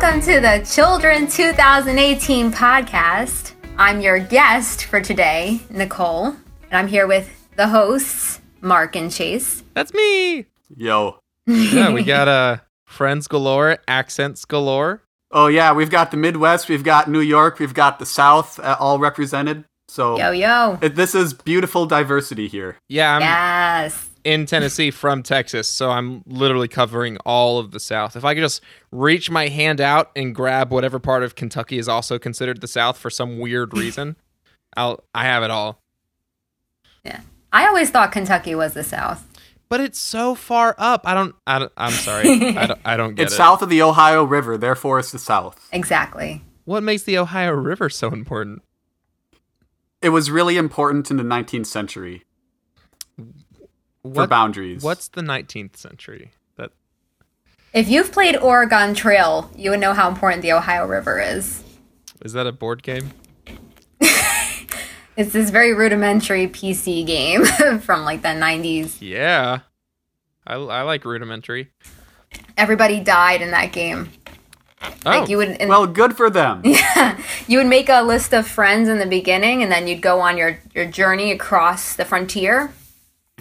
Welcome to the Children 2018 podcast. I'm your guest for today, Nicole, and I'm here with the hosts, Mark and Chase. That's me. Yo. Yeah, we got uh friends galore, accents galore. Oh yeah, we've got the Midwest, we've got New York, we've got the South, uh, all represented. So Yo, yo. it, this is beautiful diversity here. Yeah, I'm Yes. In Tennessee from Texas, so I'm literally covering all of the South. If I could just reach my hand out and grab whatever part of Kentucky is also considered the South for some weird reason, I'll I have it all. Yeah. I always thought Kentucky was the South. But it's so far up. I don't. I don't I'm sorry. I don't. I don't get It's it. It's south of the Ohio River, therefore it's the South. Exactly. What makes the Ohio River so important? It was really important in the 19th century for What, boundaries. what's the 19th century? That If you've played Oregon Trail, you would know how important the Ohio River is. is that a board game? It's this very rudimentary PC game from like the 90s. Yeah. I, I like rudimentary. Everybody died in that game. Oh, Like you would in, Well, good for them. Yeah, you would make a list of friends in the beginning and then you'd go on your, your journey across the frontier.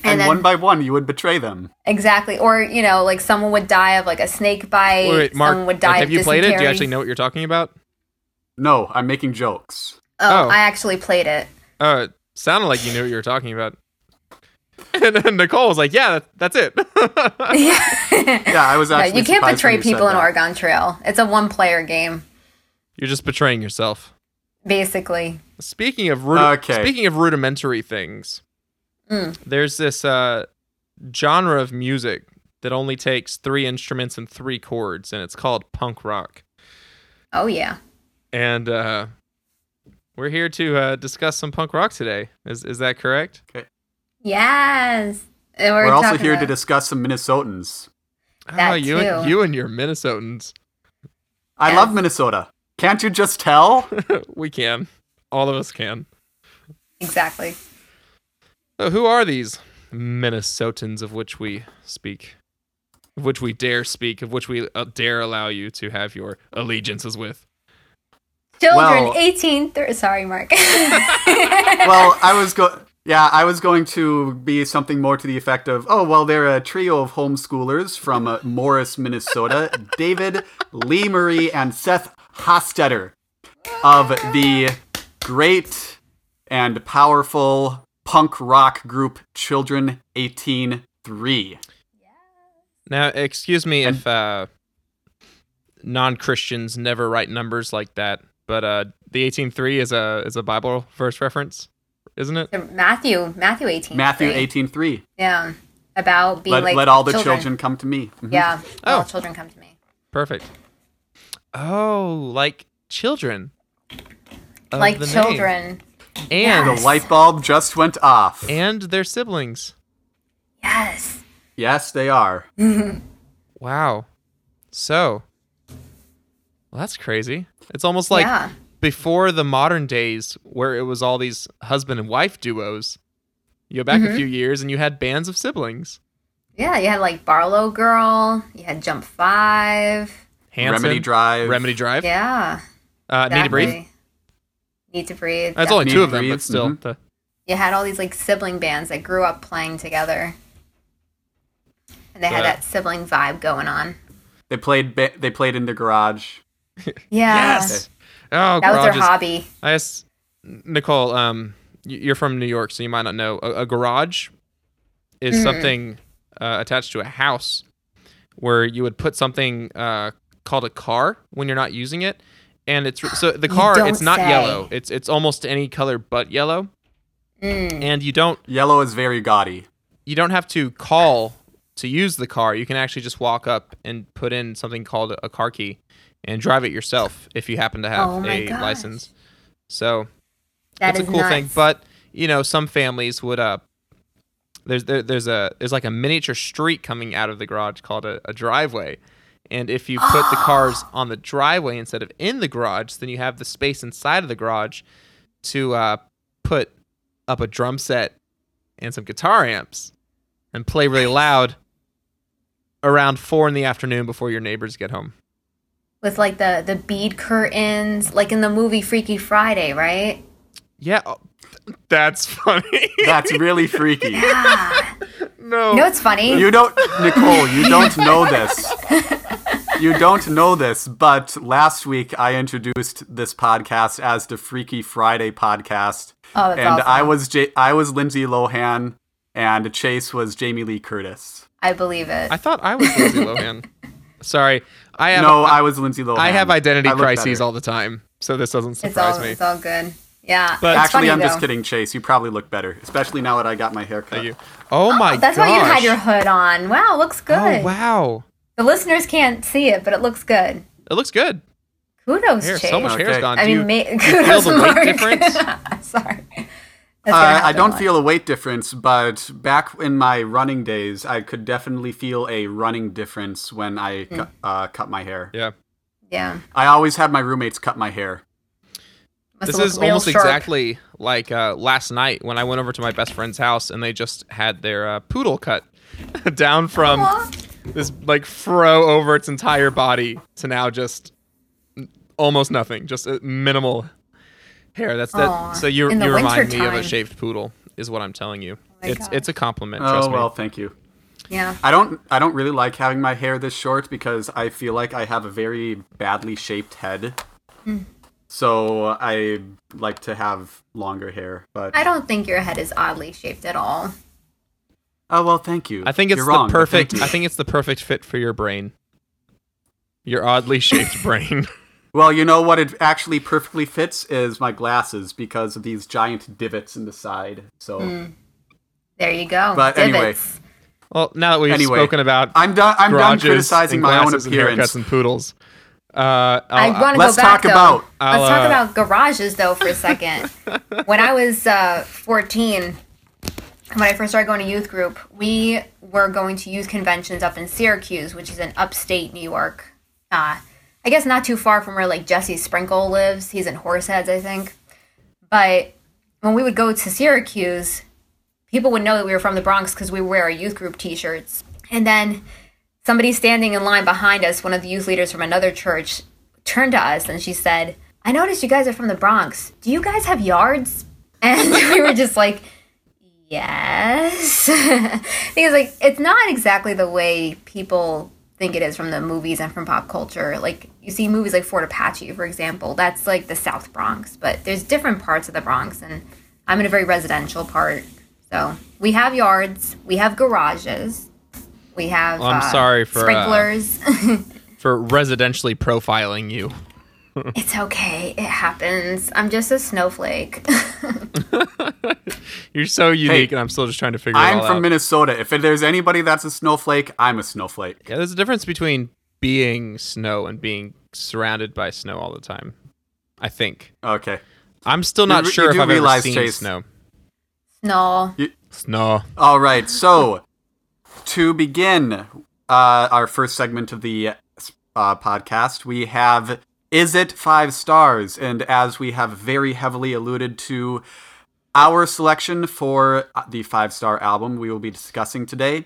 And then one by one, you would betray them. exactly or you know like someone would die of like a snake bite wait, wait, Mark. someone would like, die have of you played it? Do you actually know what you're talking about? No, I'm making jokes. oh, Oh. i actually played it Uh, it sounded like you knew what you were talking about. And then Nicole was like, "Yeah, that, that's it." Yeah, I was Yeah, actually you can't betray you people in that. oregon trail it's a one player game you're just betraying yourself. basically Speaking of rudi- Okay. speaking of rudimentary things, Mm. there's this uh, genre of music that only takes three instruments and three chords, and it's called punk rock. oh yeah And uh, we're here to uh, discuss some punk rock today. Is is that correct? Okay. yes And we're, We're also talking here to discuss some Minnesotans. That oh, you and, too. you and your Minnesotans. I Yes. love Minnesota. Can't you just tell? we can. All of us can. exactly So who are these Minnesotans of which we speak? Of which we dare speak, of which we uh, dare allow you to have your allegiances with? children Well- 18 thir- sorry mark well, I was going. Yeah, I was going to be something more to the effect of, oh, well, they're a trio of homeschoolers from uh, Morris, Minnesota, David, Lee Marie, and Seth Hostetter of the great and powerful punk rock group Children 18:3. Now, excuse me if uh, non-Christians never write numbers like that, but uh, the 18.3 is a is a Bible verse reference, isn't it? matthew matthew 18 Matthew right? 18.3. yeah about being Let, like let all the children, come to me. Mhm. yeah all Oh. children come to me Perfect. Oh, like children. like children. name. Children and The light bulb just went off. and their siblings. yes Yes, they are. Wow. So, well, that's crazy. It's almost like yeah before the modern days where it was all these husband and wife duos. You go back Mm-hmm. a few years and you had bands of siblings. Yeah, you had like Barlow Girl, you had Jump Five. Hanson, Remedy Drive. Remedy Drive. Yeah. Uh, Need to breathe. Exactly. Need to breathe. That's only two of them, but still. mhm. the- You had all these like sibling bands that grew up playing together. And they had that sibling vibe going on. They played. Ba- they played in the garage. Yeah. Yes. Oh, That was their hobby. I asked Nicole. Um, you're from New York, so you might not know. A, a garage is Mm-hmm. something uh, attached to a house where you would put something uh, called a car when you're not using it, and it's so the car. It's not say. yellow. It's it's almost any color but yellow, Mm. and you don't Yellow is very gaudy. you don't have to call to use the car. You can actually just walk up and put in something called a car key and drive it yourself if you happen to have Oh a gosh. license. So That it's a cool nuts. thing. But you know, some families would uh there's there, there's a there's like a miniature street coming out of the garage called a, a driveway. And if you put the cars on the driveway instead of in the garage, then you have the space inside of the garage to uh, put up a drum set and some guitar amps and play really loud around four in the afternoon before your neighbors get home. with like the the bead curtains, like in the movie Freaky Friday, right? Yeah, oh, that's funny. That's really freaky. Ah, no. you know what's funny? You don't, Nicole. You don't know this. You don't know this, but last week I introduced this podcast as the Freaky Friday podcast, oh, that's and awesome. I was J- I was Lindsay Lohan, and Chase was Jamie Lee Curtis. I believe it. I thought I was Lindsay Lohan. Sorry, I have. no, I was Lindsay Lohan. I have identity I crises better. all the time, so this doesn't it's surprise all me. it's all good. Yeah, But- it's Actually, funny, I'm just kidding, Chase. You probably look better, especially now that I got my hair cut. Thank you. Oh my god. That's gosh. why you had your hood on. Wow, looks oh, good. Oh wow, The listeners can't see it, but it looks good. it looks good. Kudos, Hair, Chase. so much hair has gone. I Do mean, you, ma- you feel kudos, the weight Mark. difference? Sorry. Uh, I don't feel a weight difference, but back in my running days, I could definitely feel a running difference when I Hmm. cu- uh, cut my hair. Yeah. Yeah. I always had my roommates cut my hair. Must This is almost sharp. exactly like uh, last night when I went over to my best friend's house and they just had their uh, poodle cut down from Aw. This like fro over its entire body to now just almost nothing, just a minimal hair. That's that. Aw, So you in you remind me of a shaved poodle, is what I'm telling you. my it's gosh. it's a compliment. Oh me. well, thank you. Yeah. I don't I don't really like having my hair this short because I feel like I have a very badly shaped head. Hmm. So I like to have longer hair, but I don't think your head is oddly shaped at all. Oh well, thank you. I think it's You're the wrong, perfect. I think it's the perfect fit for your brain. Your oddly shaped brain. Well, you know what it actually perfectly fits is my glasses because of these giant divots in the side. So Hmm. There you go. But anyway. Divots. Well, now that we've Anyway, spoken about I'm done. I'm done garages criticizing and my own glasses and appearance. haircuts and poodles. Uh, I want to go back talk though. about- Let's talk uh, about garages though for a second. when I was uh, 14, when I first started going to youth group, we were going to youth conventions up in Syracuse, which is in upstate New York. Uh, I guess not too far from where like Jesse Sprinkle lives. He's in Horseheads, I think. But when we would go to Syracuse, people would know that we were from the Bronx because we wear our youth group T-shirts. And then somebody standing in line behind us, one of the youth leaders from another church, turned to us and she said, "I noticed you guys are from the Bronx. Do you guys have yards?" And we were just like, "Yes," because like it's not exactly the way people think it is from the movies and from pop culture. Like you see movies like Fort Apache, for example. That's like the South Bronx, but there's different parts of the Bronx, and I'm in a very residential part. So we have yards, we have garages, we have. Well, I'm uh, sorry for, uh, sprinklers. for residentially profiling you. it's okay, it happens. I'm just a snowflake. You're so unique, and I'm still just trying to figure it I'm from out. Minnesota. If there's anybody that's a snowflake, I'm a snowflake. yeah, there's a difference between being snow and being surrounded by snow all the time. I think. Okay. I'm still not re- sure you if do I've ever realize, seen Chase- snow. Snow. Snow. All right. So to begin uh, our first segment of the uh, podcast, we have Is It Five Stars? And as we have very heavily alluded to, our selection for the five star album we will be discussing today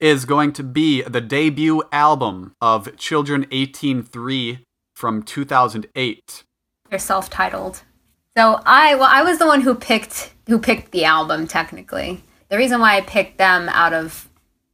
is going to be the debut album of Children 18-3 from 2008. They're self-titled. So I well I was the one who picked who picked the album technically. The reason why I picked them out of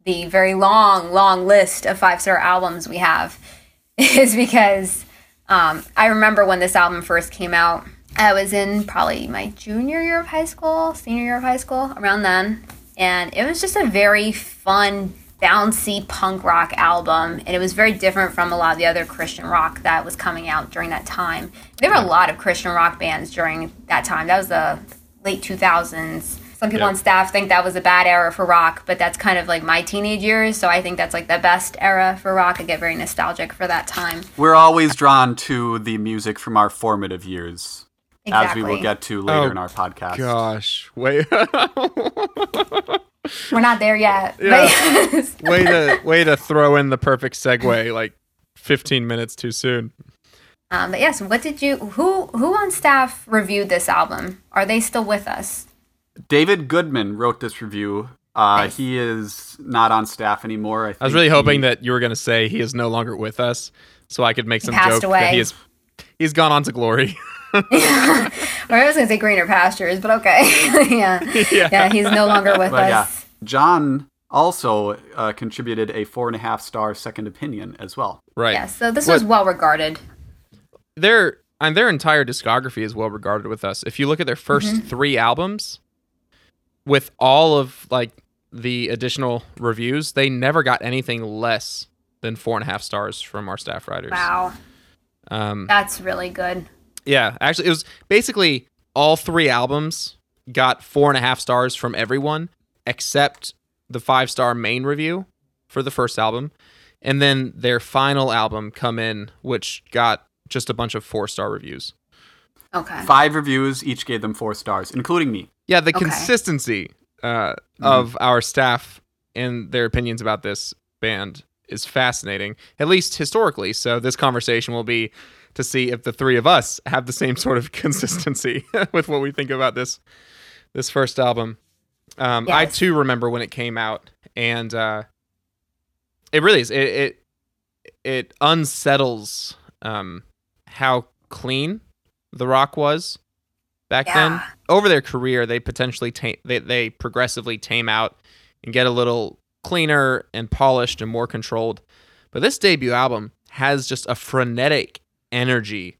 the very long long list of five-star albums we have is because um, I remember when this album first came out. I was in probably my junior year of high school, senior year of high school, around then. And it was just a very fun, bouncy punk rock album. And it was very different from a lot of the other Christian rock that was coming out during that time. There were a lot of Christian rock bands during that time. That was the late 2000s. Some people Yeah. on staff think that was a bad era for rock, but that's kind of like my teenage years. So I think that's like the best era for rock. I get very nostalgic for that time. We're always drawn to the music from our formative years, Exactly. as we will get to later Oh, in our podcast. Gosh, wait, We're not there yet. Yeah. But way to way to throw in the perfect segue like 15 minutes too soon. Um, but yes, what did you? Who who on staff reviewed this album? Are they still with us? David Goodman wrote this review. Uh, Nice. He is not on staff anymore. I, I was really hoping he- that you were going to say he is no longer with us, so I could make some passed joke that away. he is he's gone on to glory. or I was gonna say greener pastures, but okay. yeah. Yeah. yeah. he's no longer with But yeah, us. John also uh, contributed a four and a half star second opinion as well. right. Yeah. So this What- was well regarded. their and their entire discography is well regarded with us. If you look at their 1st Mm-hmm. three albums, with all of like the additional reviews, they never got anything less than four and a half stars from our staff writers. Wow. Um, That's really good. yeah, actually, it was basically all three albums got four and a half stars from everyone except the five star main review for the first album, and then their final album come in, which got just a bunch of four star reviews. Okay. Five reviews, each gave them four stars, including me. Yeah, the Okay. consistency uh, of our staff and their opinions about this band is fascinating, at least historically. So this conversation will be to see if the three of us have the same sort of consistency with what we think about this this first album. Um, I too remember when it came out, and uh, it really is. It it, it unsettles um, how clean the rock was back then. Over their career, they potentially ta- they they progressively tame out and get a little cleaner and polished and more controlled. But this debut album has just a frenetic energy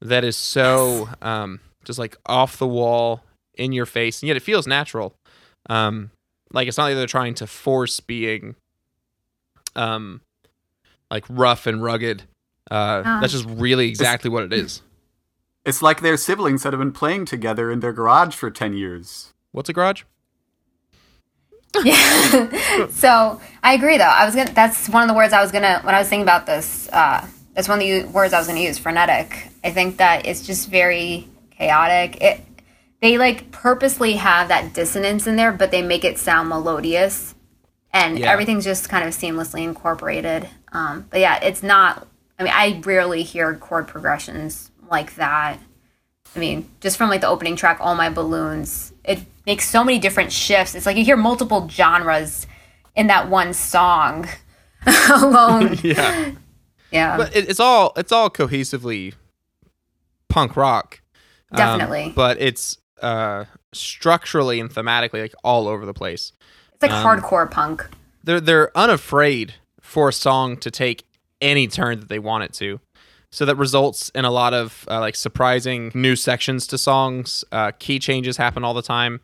that is so um, just like off the wall, in your face, and yet it feels natural. Um, like it's not like they're trying to force being um, like rough and rugged. Uh, Ah. That's just really exactly what it is. It's like their siblings that have been playing together in their garage for 10 years. What's a garage? Yeah. so I agree, though. I was gonna. That's one of the words I was gonna when I was thinking about this. Uh, that's one of the u- words I was gonna use. Frenetic. I think that it's just very chaotic. It. They like purposely have that dissonance in there, but they make it sound melodious, and Yeah. everything's just kind of seamlessly incorporated. Um, but yeah, it's not. I mean, I rarely hear chord progressions like that. I mean, just from like the opening track, All My Balloons, it makes so many different shifts. It's like you hear multiple genres in that one song alone. Yeah. Yeah, but it, it's all it's all cohesively punk rock Um, Definitely. but it's uh structurally and thematically like all over the place it's like um, hardcore punk. they're they're unafraid for a song to take any turn that they want it to so that results in a lot of uh, like surprising new sections to songs. Uh, key changes happen all the time.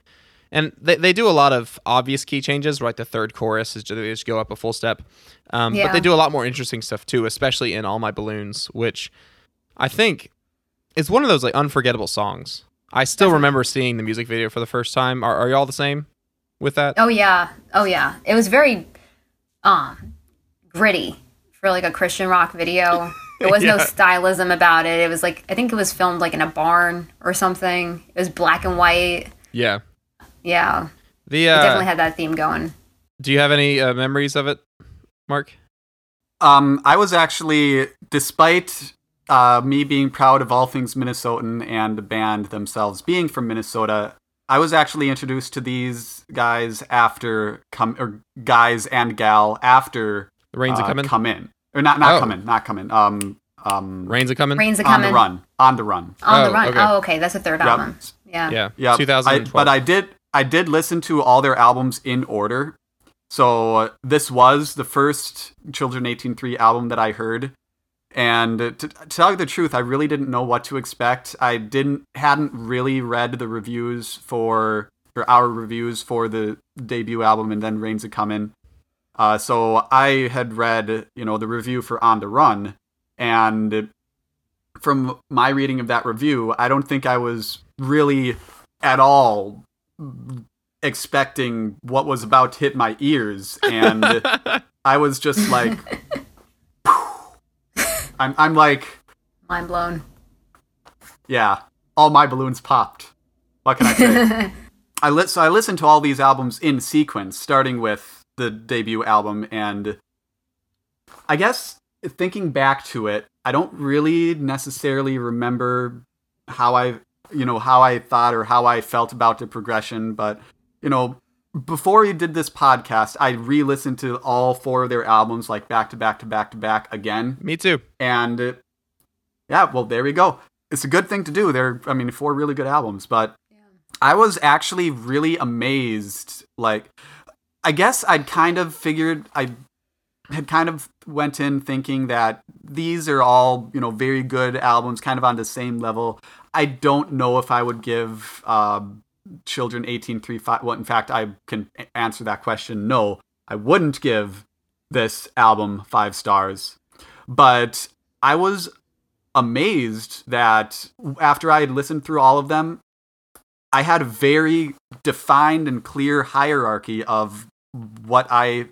And they, they do a lot of obvious key changes right? the third chorus is just, they just go up a full step. Um, but they do a lot more interesting stuff too especially in all my balloons which i think is one of those like unforgettable songs. I still remember seeing the music video for the first time. Are, are y'all the same with that? Oh yeah, oh yeah. It was very um gritty for like a Christian rock video. There was no stylism about it. It was like I think it was filmed like in a barn or something. It was black and white. yeah Yeah, the it uh, definitely had that theme going. Do you have any uh, memories of it, Mark? Um, I was actually, despite uh, me being proud of all things Minnesotan and the band themselves being from Minnesota, I was actually introduced to these guys after come or guys and gal after The rains uh, are coming. come in or not not Oh. come in not coming. in um um rains are coming. Rains are coming. on coming the run on the run. on the Oh, run. okay. Oh, okay, that's the third Yep. album. Yeah. Yeah. Yeah, 2012. but I did I did listen to all their albums in order. So uh, this was the first Children 18:3 album that I heard. And to, to tell you the truth, I really didn't know what to expect. I didn't hadn't really read the reviews for or our reviews for the debut album and then Rains a Comin'. Uh, so I had read, you know, the review for On the Run, and from my reading of that review, I don't think I was really at all expecting what was about to hit my ears, and I was just like, I'm, I'm like, Mind blown. yeah, all my balloons popped. What can I say? I li- so I listened to all these albums in sequence, starting with the debut album, and I guess thinking back to it, I don't really necessarily remember how I, you know, how I thought or how I felt about the progression, but you know, before we did this podcast, I re-listened to all four of their albums like back to back to back to back again, Me too. and uh, yeah, well, there we go. It's a good thing to do. They're, I mean, four really good albums, but I was actually really amazed. Like, I guess I'd kind of figured I had kind of went in thinking that these are all you know very good albums, kind of on the same level. I don't know if I would give um, Children eighteen three five. Well, in fact, I can answer that question. No, I wouldn't give this album five stars. But I was amazed that after I had listened through all of them, I had a very defined and clear hierarchy of what I,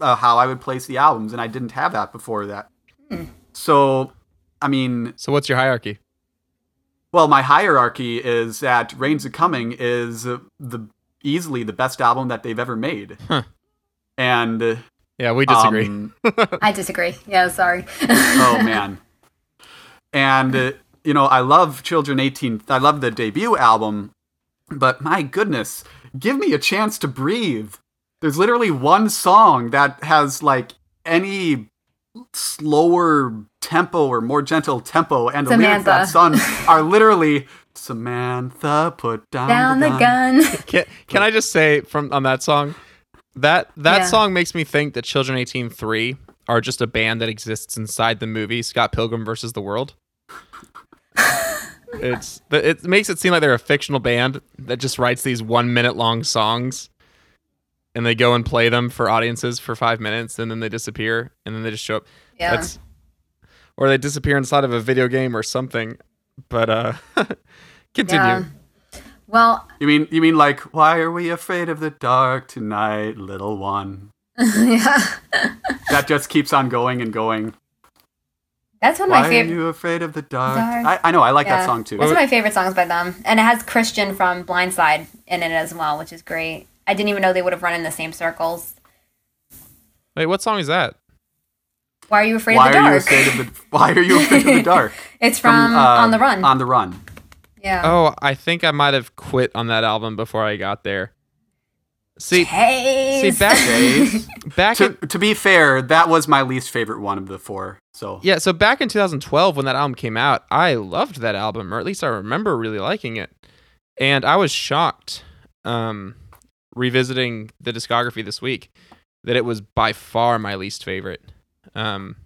uh, how I would place the albums, and I didn't have that before that. So, I mean, So what's your hierarchy? well, my hierarchy is that Rains a Comin' is uh, the easily the best album that they've ever made, Huh. and uh, Yeah, we disagree. um, I disagree. Yeah, sorry. oh man and uh, you know i love children 18 i love the debut album but my goodness give me a chance to breathe there's literally one song that has like any slower tempo or more gentle tempo and the lyrics that Samantha. song are literally samantha put down, Down the the gun. gun. Can, can I just say from on that song, that that Yeah. song makes me think that Children 18 3 are just a band that exists inside the movie Scott Pilgrim versus the World. it's it makes it seem like they're a fictional band that just writes these one minute long songs, and they go and play them for audiences for five minutes, and then they disappear, and then they just show up. Yeah. That's or they disappear inside of a video game or something. But uh, continue. Yeah. Well, you mean you mean like why are we afraid of the dark tonight little one yeah. that just keeps on going and going That's one of Why my favorite. are you afraid of the dark? Dark. I, I know, I like Yeah. that song too. That's one of my favorite songs by them, and it has Christian from Blindside in it as well, which is great. I didn't even know they would have run in the same circles. Wait, what song is that? Why are you afraid Why of the are you dark? afraid of the Why are you afraid of the dark? it's from, uh, On the Run. On the Run. yeah. Oh, I think I might have quit on that album before I got there. See, Hey. see back Days. back to, in, to be fair, that was my least favorite one of the four. So yeah, so back in 2012 when that album came out, I loved that album, or at least I remember really liking it, and I was shocked, um, revisiting the discography this week, that it was by far my least favorite. Um,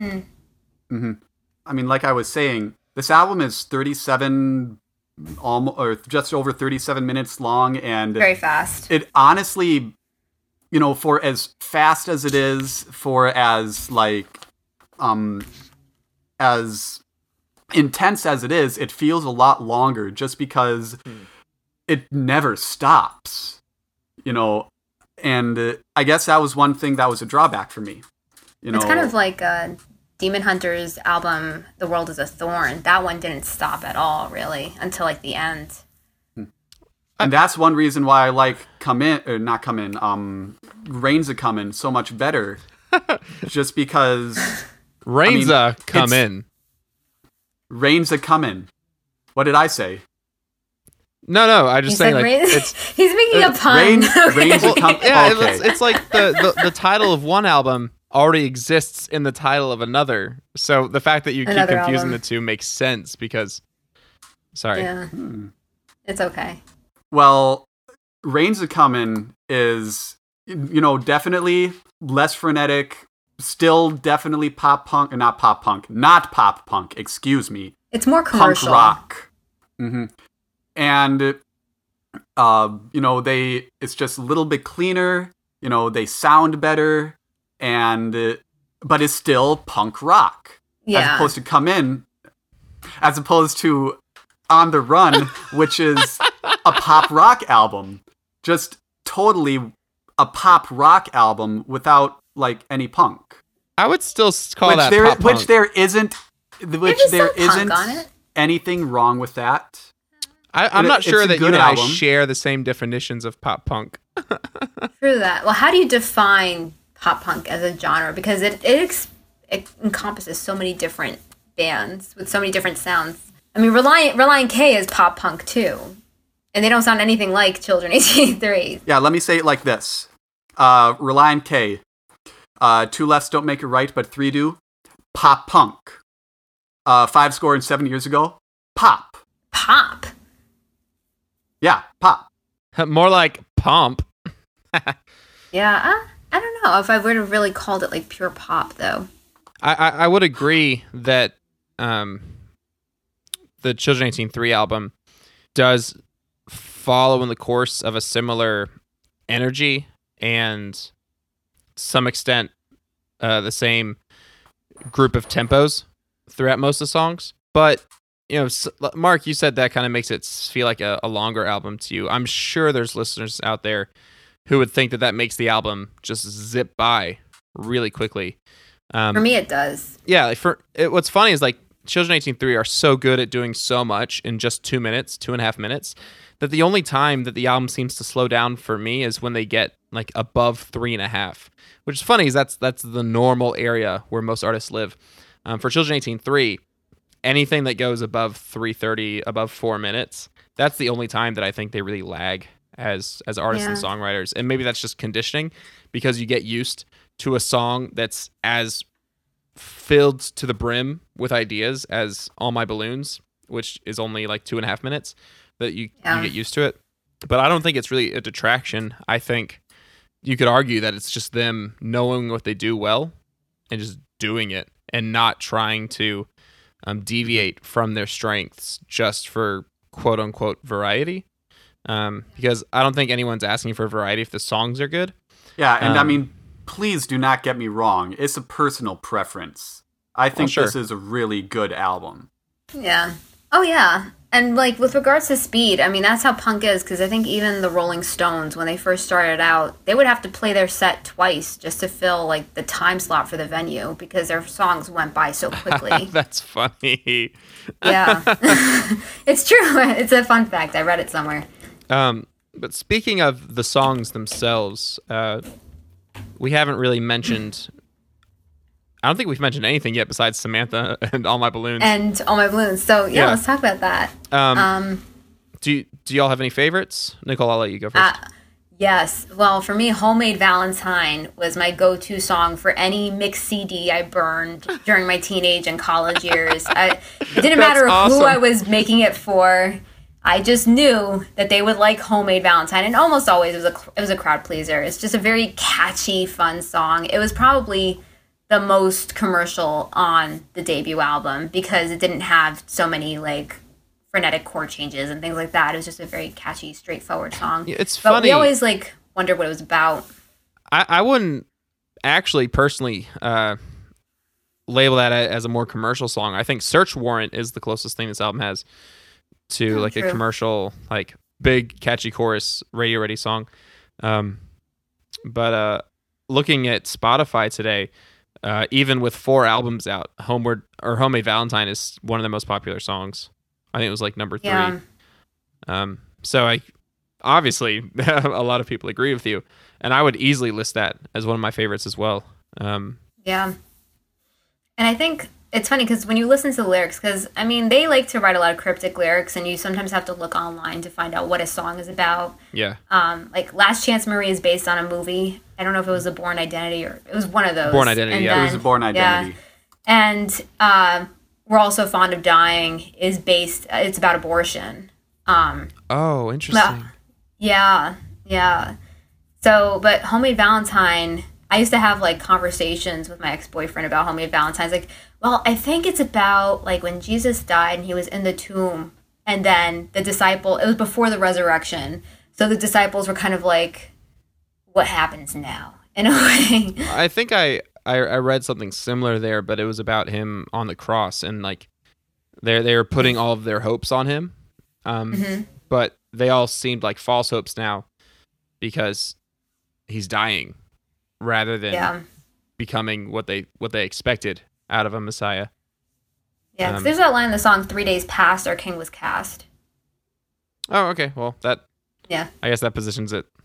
mm-hmm I mean, like I was saying, this album is 37, almost, or just over 37 minutes long, and Very fast. it honestly, you know, for as fast as it is, for as like, um, as intense as it is, it feels a lot longer just because it never stops, you know. And uh, I guess that was one thing that was a drawback for me. You know, It's kind of like uh, Demon Hunter's album, The World is a Thorn. That one didn't stop at all, really, until like the end. and that's one reason why I like come in or not come in, um, Reigns of come in so much better, just because Rainza, come it's- in. Reigns of come in. What did I say? No, no, I just He's saying like, like Rain- it's he's making a uh, pun. Rain- Okay. Rain's a com- yeah, okay. it's, it's like the, the the title of one album already exists in the title of another. So the fact that you keep confusing album. the two makes sense because sorry. yeah, Hmm. it's okay. Well, Rains a Comin' is, you know, definitely less frenetic, still definitely pop punk, not pop punk, not pop punk, excuse me, It's more punk commercial. rock. hmm And, uh, you know, they, it's just a little bit cleaner, you know, they sound better, and, uh, but is still punk rock. Yeah. As opposed to Come In, as opposed to On the Run, which is a pop rock album. Just totally a pop rock album without like any punk. I would still call which that there pop which punk. there isn't which There's there some punk isn't anything wrong with that. I, I'm it- not sure that you good and I share the same definitions of pop punk. True that. Well, how do you define pop punk as a genre? Because it it, ex- it encompasses so many different bands with so many different sounds. I mean, Relient Relient K is pop punk too. and they don't sound anything like Children '83. Yeah, let me say it like this. Uh, Relient K. Uh, two lefts don't make a right, but three do. Pop punk. Uh, five score and seven years ago. Pop. Pop. Yeah, pop. More like pomp. Yeah, I don't know if I would have really called it like pure pop though. I, I, I would agree that um, the Children 18:3 album does follow in the course of a similar energy and some extent uh, the same group of tempos throughout most of the songs. But you know, Mark, you said that kind of makes it feel like a, a longer album to you. I'm sure there's listeners out there who would think that that makes the album just zip by really quickly. Um, For me, it does. yeah, like for it, what's funny is like Children 18:3 are so good at doing so much in just two minutes, two and a half minutes, that the only time that the album seems to slow down for me is when they get like above three and a half. Which is funny, is that's that's the normal area where most artists live. Um, for Children 18:3, anything that goes above 330, above four minutes, that's the only time that I think they really lag as as artists and songwriters. And maybe that's just conditioning because you get used to a song that's as filled to the brim with ideas as all my balloons which is only like two and a half minutes that you, Yeah. you get used to it. But i don't think it's really a detraction. I think you could argue that it's just them knowing what they do well and just doing it and not trying to um, deviate from their strengths just for quote unquote variety um, because i don't think anyone's asking for variety if the songs are good Yeah, and I Um, mean, please do not get me wrong. It's a personal preference. I think sure. this is a really good album. Yeah. Oh yeah. And like with regards to speed, I mean that's how punk is because I think even the Rolling Stones when they first started out, they would have to play their set twice just to fill like the time slot for the venue because their songs went by so quickly. that's funny yeah. it's true. It's a fun fact. I read it somewhere. Um, but speaking of the songs themselves, uh, we haven't really mentioned. I don't think we've mentioned anything yet besides Samantha and All My Balloons. And all my balloons. So yeah, Yeah. let's talk about that. um, Um do you, do y'all have any favorites? Nicole, I'll let you go first. Uh, Yes. Well, for me, Homemade Valentine was my go to song for any mixed CD I burned during my teenage and college years. I, it didn't That's matter awesome. who I was making it for. I just knew that they would like Homemade Valentine, and almost always it was a it was a crowd pleaser. It's just a very catchy, fun song. It was probably the most commercial on the debut album because it didn't have so many like frenetic chord changes and things like that. It was just a very catchy, straightforward song. It's But funny. we always like wonder what it was about. I, I wouldn't actually personally uh, label that as a more commercial song. I think Search Warrant is the closest thing this album has to like a commercial, like big catchy chorus, radio ready song. Um, but uh, looking at Spotify today, uh, even with four albums out, Homeward or Homemade Valentine is one of the most popular songs. I think it was like number three. Yeah. Um, so I obviously a lot of people agree with you, and I would easily list that as one of my favorites as well. Um, Yeah. And I think it's funny because when you listen to the lyrics, because I mean, they like to write a lot of cryptic lyrics, and you sometimes have to look online to find out what a song is about. yeah, Um, like Last Chance Marie is based on a movie. I don't know if it was a Bourne Identity or it was one of those. Bourne Identity, And yeah. It was a then- Bourne yeah. Identity. And uh, We're Also Fond of Dying is based, it's about abortion. Um, Oh, interesting. Yeah, yeah. So, but Homemade Valentine, I used to have like conversations with my ex boyfriend about Homemade Valentine's. Like, well, I think it's about like when Jesus died and he was in the tomb, and then the disciple, it was before the resurrection. So the disciples were kind of like, what happens now? In a way. I think I, I I read something similar there, but it was about him on the cross and like they they were putting all of their hopes on him, um, Mhm. but they all seemed like false hopes now because he's dying rather than yeah. becoming what they what they expected out of a Messiah. Yeah, Um, there's that line in the song, Three Days Past, Our King Was Cast. Oh, okay. Well, that Yeah. I guess that positions it.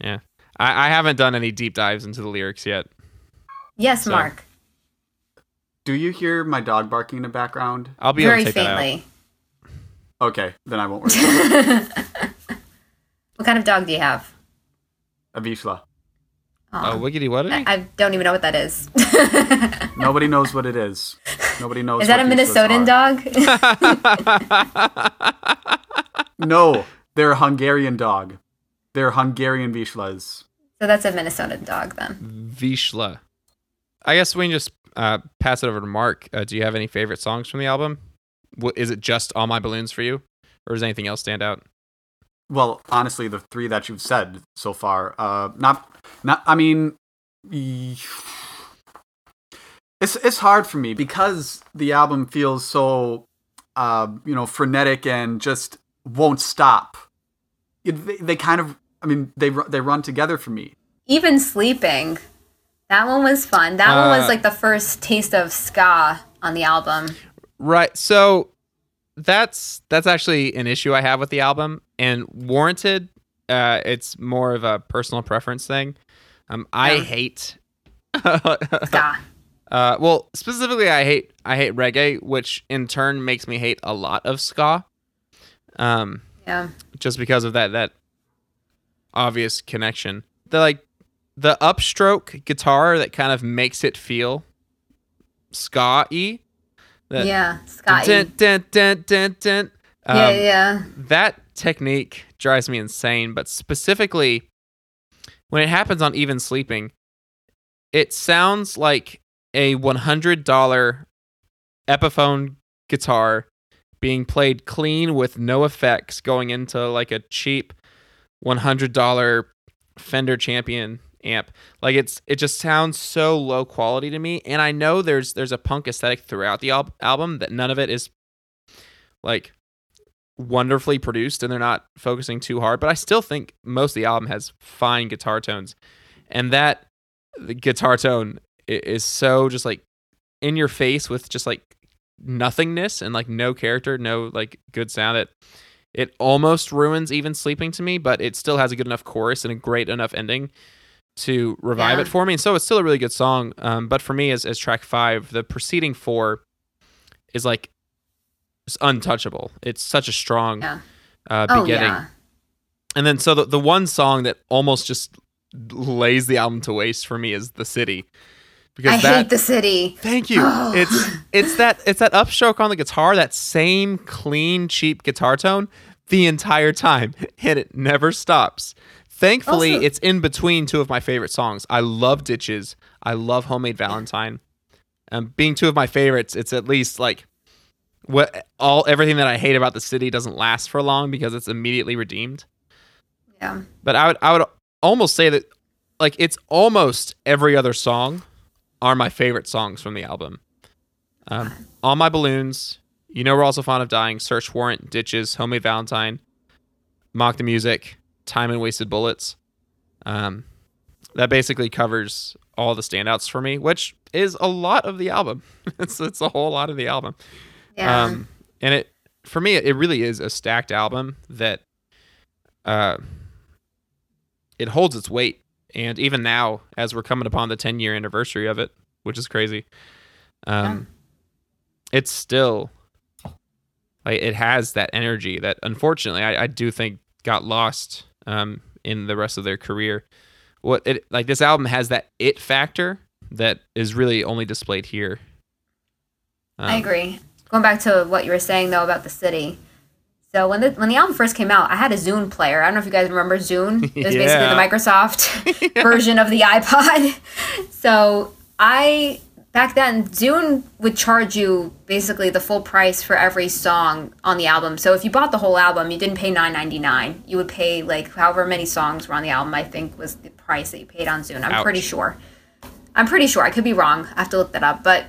Yeah, I, I haven't done any deep dives into the lyrics yet. Yes, So, Mark. Do you hear my dog barking in the background? I'll be able Very to take that out. faintly. Okay, then I won't worry. What kind of dog do you have? a Vizsla. Aw. Oh, wiggity what? I, I don't even know what that is. Nobody knows what it is. Nobody knows. is that a what Vizslas Minnesotan dog? No, they're a Hungarian dog. They're Hungarian Vizslas. so that's a Minnesotan dog then. Vishla. I guess we can just uh, pass it over to Mark. Uh, do you have any favorite songs from the album? Wh- Is it just All My Balloons for you? Or does anything else stand out? Well, honestly, the three that you've said so far, uh, not, not. I mean, it's it's hard for me because the album feels so, uh, you know, frenetic and just won't stop. It, they, they kind of, I mean, they they run together for me. Even sleeping. That one was fun. That one was Uh, like the first taste of ska on the album. Right. So that's that's actually an issue I have with the album and warranted. Uh, it's more of a personal preference thing. Um, I Yeah. hate. Ska. uh, well, specifically, I hate I hate reggae, which in turn makes me hate a lot of ska. Um, Yeah. just because of that that obvious connection. The like the upstroke guitar that kind of makes it feel ska-y. That Yeah. Ska. dun, dun, dun, dun, dun. Um, yeah, yeah. That technique drives me insane, but specifically when it happens on even sleeping, it sounds like a $100 Epiphone guitar being played clean with no effects going into like a cheap $100 Fender Champion amp. Like it's it just sounds so low quality to me and I know there's there's a punk aesthetic throughout the al- album that none of it is like wonderfully produced and they're not focusing too hard, but I still think most of the album has fine guitar tones. And that the guitar tone is so just like in your face with just like nothingness and like no character, no like good sound that it almost ruins even sleeping to me, but it still has a good enough chorus and a great enough ending to revive Yeah. it for me. And so it's still a really good song. Um, but for me as, as track five, the preceding four is like it's untouchable. It's such a strong Yeah. uh, Oh, beginning. yeah. And then so the, the one song that almost just lays the album to waste for me is The City. Because I that hate the city. Thank you. Oh. It's it's that it's that upstroke on the guitar, that same clean, cheap guitar tone the entire time, and it never stops. Thankfully, Also- it's in between two of my favorite songs. I love Ditches. I love Homemade Valentine. Um, being two of my favorites, it's at least like what all everything that I hate about the city doesn't last for long because it's immediately redeemed. Yeah. But I would I would almost say that like it's almost every other song are my favorite songs from the album. Um, All My Balloons, You Know We're Also Fond of Dying, Search Warrant, Ditches, Homemade Valentine, Mock the Music, Time and Wasted Bullets. Um, that basically covers all the standouts for me, which is a lot of the album. it's it's a whole lot of the album. Yeah. Um, and it for me, it really is a stacked album that uh, it holds its weight. And even now, as we're coming upon the 10 year anniversary of it, which is crazy, um, it's still like it has that energy that unfortunately I, I do think got lost um, in the rest of their career. What it like this album has that it factor that is really only displayed here. I Um, agree. Going back to what you were saying though about the city. So when the when the album first came out, I had a Zune player. I don't know if you guys remember Zune. It was basically the Microsoft version of the iPod. So I back then Zune would charge you basically the full price for every song on the album. So if you bought the whole album, you didn't pay nine ninety nine. You would pay like however many songs were on the album. I think was the price that you paid on Zune. I'm Ouch. pretty sure. I'm pretty sure. I could be wrong. I have to look that up, but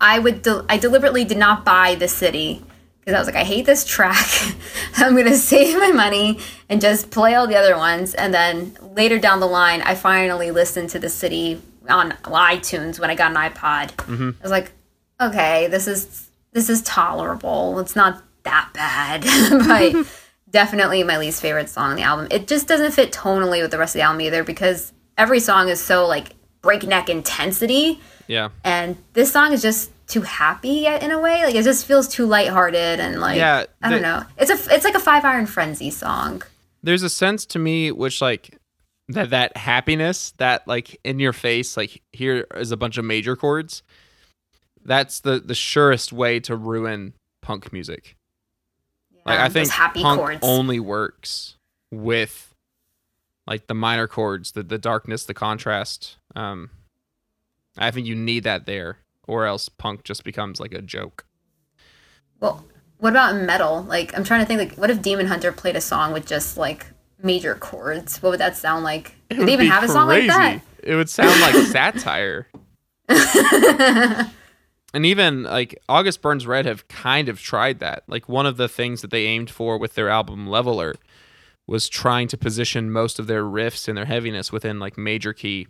I would de- I deliberately did not buy the city because I was like I hate this track. I'm gonna save my money and just play all the other ones. And then later down the line, I finally listened to the city on iTunes when I got an iPod. Mm-hmm. I was like, okay, this is this is tolerable. It's not that bad, but definitely my least favorite song on the album. It just doesn't fit tonally with the rest of the album either because every song is so like breakneck intensity Yeah. and this song is just too happy in a way. Like it just feels too lighthearted and like Yeah, I don't know. It's a it's like a Five Iron Frenzy song. there's a sense to me which like that that happiness that like in your face like here is a bunch of major chords that's the the surest way to ruin punk music like i think happy punk chords. only works with like the minor chords the the darkness the contrast um i think you need that there or else punk just becomes like a joke Well, what about metal? Like, I'm trying to think. Like, what if Demon Hunter played a song with just like major chords? What would that sound like? It Did would they even have a song like that? It would sound like satire. and even like August Burns Red have kind of tried that. Like one of the things that they aimed for with their album Leveler was trying to position most of their riffs and their heaviness within like major key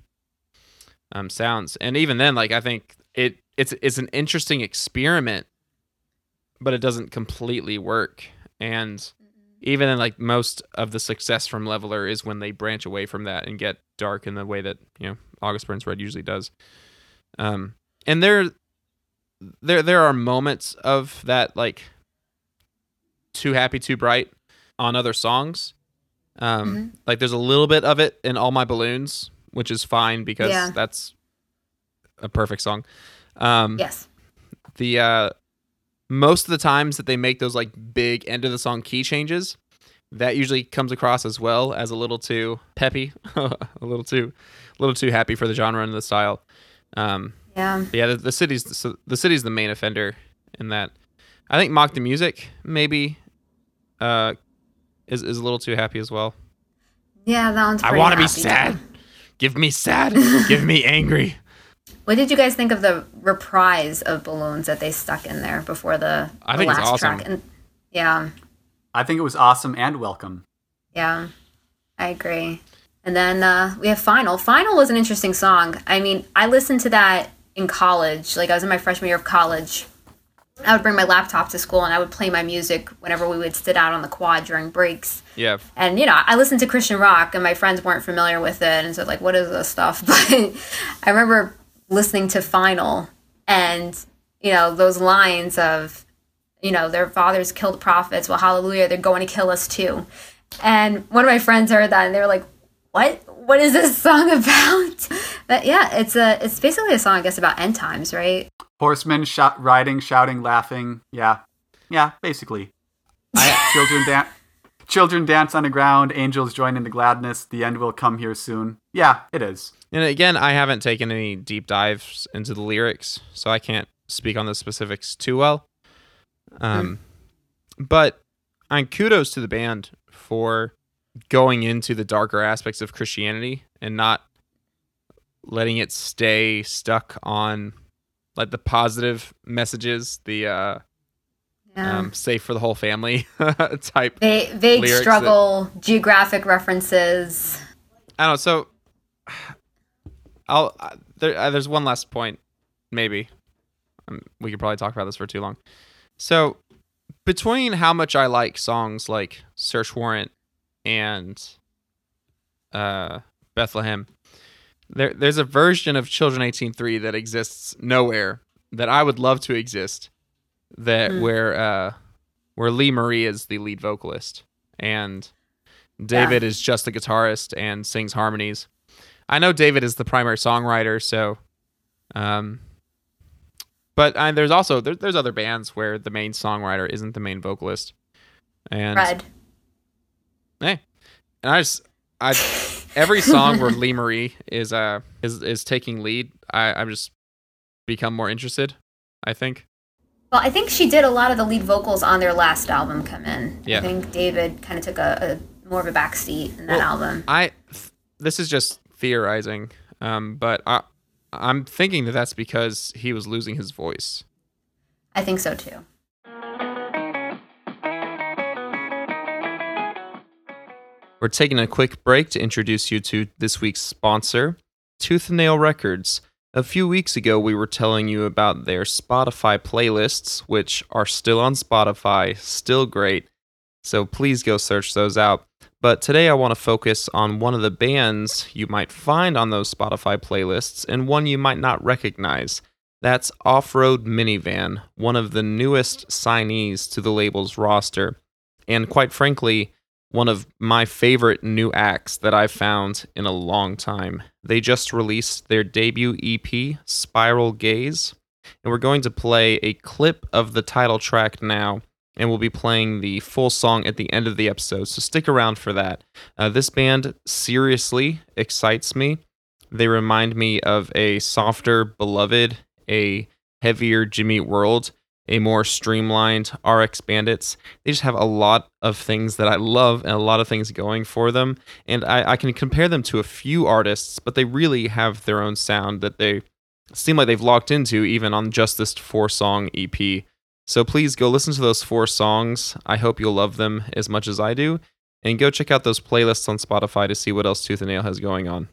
um, sounds. And even then, like I think it it's it's an interesting experiment, but it doesn't completely work. And even in like most of the success from Leveler is when they branch away from that and get dark in the way that you know August Burns Red usually does. Um, and there, there, there are moments of that like too happy, too bright on other songs. Um, Mhm. like there's a little bit of it in All My Balloons, which is fine because Yeah. that's a perfect song. Um, yes. the uh most of the times that they make those like big end of the song key changes that usually comes across as well as a little too peppy a little too a little too happy for the genre and the style. Um Yeah. yeah the, the city's the, the city's the main offender in that. I think mock the music maybe uh is, is a little too happy as well. Yeah, that one's. i want to be sad. Give me sad. Give me angry What did you guys think of the reprise of balloons that they stuck in there before the, I the think it's last awesome. track? And yeah, I think it was awesome and welcome. yeah, I agree. And then uh, we have Final. Final was an interesting song. I mean, I listened to that in college. Like I was in my freshman year of college. I would bring my laptop to school and I would play my music whenever we would sit out on the quad during breaks. yeah and you know i listened to christian rock and my friends weren't familiar with it and so like what is this stuff but i remember listening to final and you know those lines of you know their fathers killed prophets well hallelujah they're going to kill us too and one of my friends heard that and they were like what what is this song about but yeah it's a it's basically a song i guess about end times right Horsemen shot, riding, shouting, laughing. Yeah, yeah, basically. children dance. Children dance on the ground. Angels join in the gladness. The end will come here soon. Yeah, it is. And again, I haven't taken any deep dives into the lyrics, so I can't speak on the specifics too well. Um, But I kudos to the band for going into the darker aspects of Christianity and not letting it stay stuck on like the positive messages, the uh, yeah. um, safe for the whole family type. Va- vague lyrics that- struggle geographic references I don't know. So, I'll uh, there. Uh, there's one last point, maybe. Um, we could probably talk about this for too long. So, between how much I like songs like "Search Warrant" and uh, "Bethlehem," there there's a version of Children 18:3 that exists nowhere that I would love to exist. That where uh, where Lee Marie is the lead vocalist and David is just the guitarist and sings harmonies. I know David is the primary songwriter, so um but I, there's also there, there's other bands where the main songwriter isn't the main vocalist. And red Hey, and I just I every song where Lee Marie is uh is is taking lead, I I'm just become more interested. I think. well i think she did a lot of the lead vocals on their last album come in Yeah. i think david kind of took a, a more of a back seat in that Well, album I this is just theorizing, um, but I I'm thinking that that's because he was losing his voice. i think so too We're taking a quick break to introduce you to this week's sponsor, Tooth and Nail Records. A few weeks ago, we were telling you about their Spotify playlists, which are still on Spotify, still great. So please go search those out. But today, I want to focus on one of the bands you might find on those Spotify playlists and one you might not recognize. That's Off Road Minivan, one of the newest signees to the label's roster, and quite frankly, one of my favorite new acts that I've found in a long time. They just released their debut EP, Spiral Gaze, and we're going to play a clip of the title track now, and we'll be playing the full song at the end of the episode, so stick around for that. Uh, this band seriously excites me. They remind me of a softer Beloved, a heavier Jimmy World, a more streamlined RX Bandits. They just have a lot of things that I love and a lot of things going for them. And I, I can compare them to a few artists, but they really have their own sound that they seem like they've locked into even on just this four song EP. So please go listen to those four songs. I hope you'll love them as much as I do. And go check out those playlists on Spotify to see what else Tooth and Nail has going on.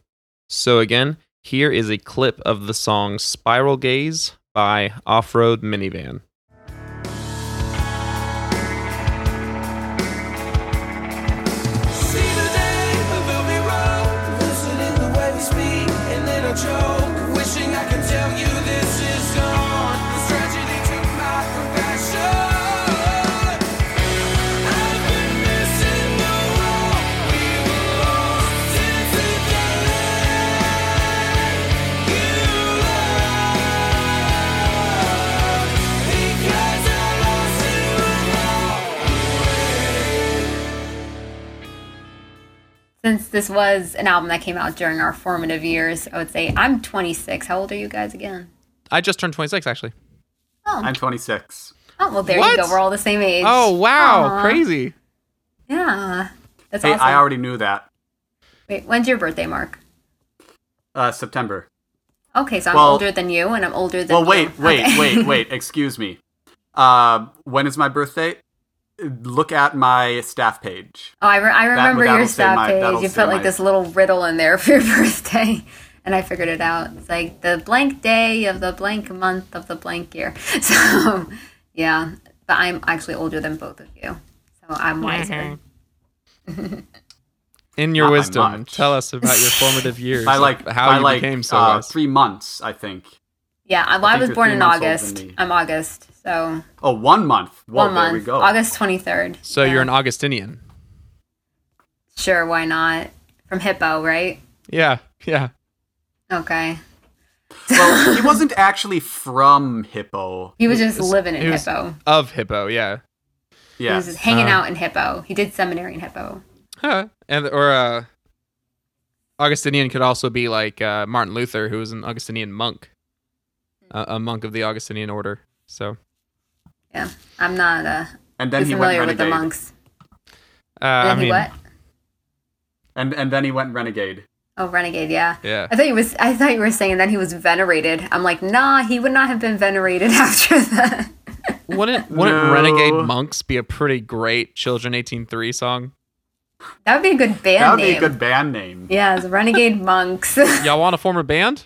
So, again, here is a clip of the song Spiral Gaze by Off Road Minivan. This was an album that came out during our formative years, I would say I'm 26. How old are you guys again? I just turned 26, actually. Oh, I'm 26. oh well, there What? you go. We're all the same age. Oh, wow. Aw. Crazy. Yeah. That's Hey, awesome. I already knew that. Wait, when's your birthday, Mark? Uh, September. Okay, so I'm Well- older than you, and I'm older than Well, you. wait, wait, Okay. wait, wait. Excuse me. Uh, when is my birthday? Look at my staff page. Oh, I, re- I remember that'll your staff my- page. You put like my- this little riddle in there for your birthday, and I figured it out. It's like the blank day of the blank month of the blank year. So, yeah, but I'm actually older than both of you, so I'm wiser. In your Not wisdom, tell us about your formative years. By like how by you like became so uh, wise. three months, I think. Yeah, I, well, I, think was born in months older than August. I'm August, so Oh, one month. Well, one there month. we go. August 23rd. So Yeah. you're an Augustinian. Sure, why not? From Hippo, right? Yeah, yeah. Okay. Well, he wasn't actually from Hippo. He was just was- living in Hippo. Of Hippo, yeah. Yeah. He was just hanging Uh, out in Hippo. He did seminary in Hippo. Huh. And or uh Augustinian could also be like uh, Martin Luther, who was an Augustinian monk, a monk of the Augustinian order. So, Yeah, I'm not uh, And then too he went familiar with the renegade. monks. uh, I mean, what? And and then he went renegade. Oh, renegade. Yeah. yeah. I thought he was. I thought you were saying that he was venerated. I'm like, nah, he would not have been venerated after that. Wouldn't wouldn't No. Renegade Monks be a pretty great Children 18:3 song? That would be a good band That would name. be a good band name. Yeah, it's Renegade Monks. Y'all want to form a band?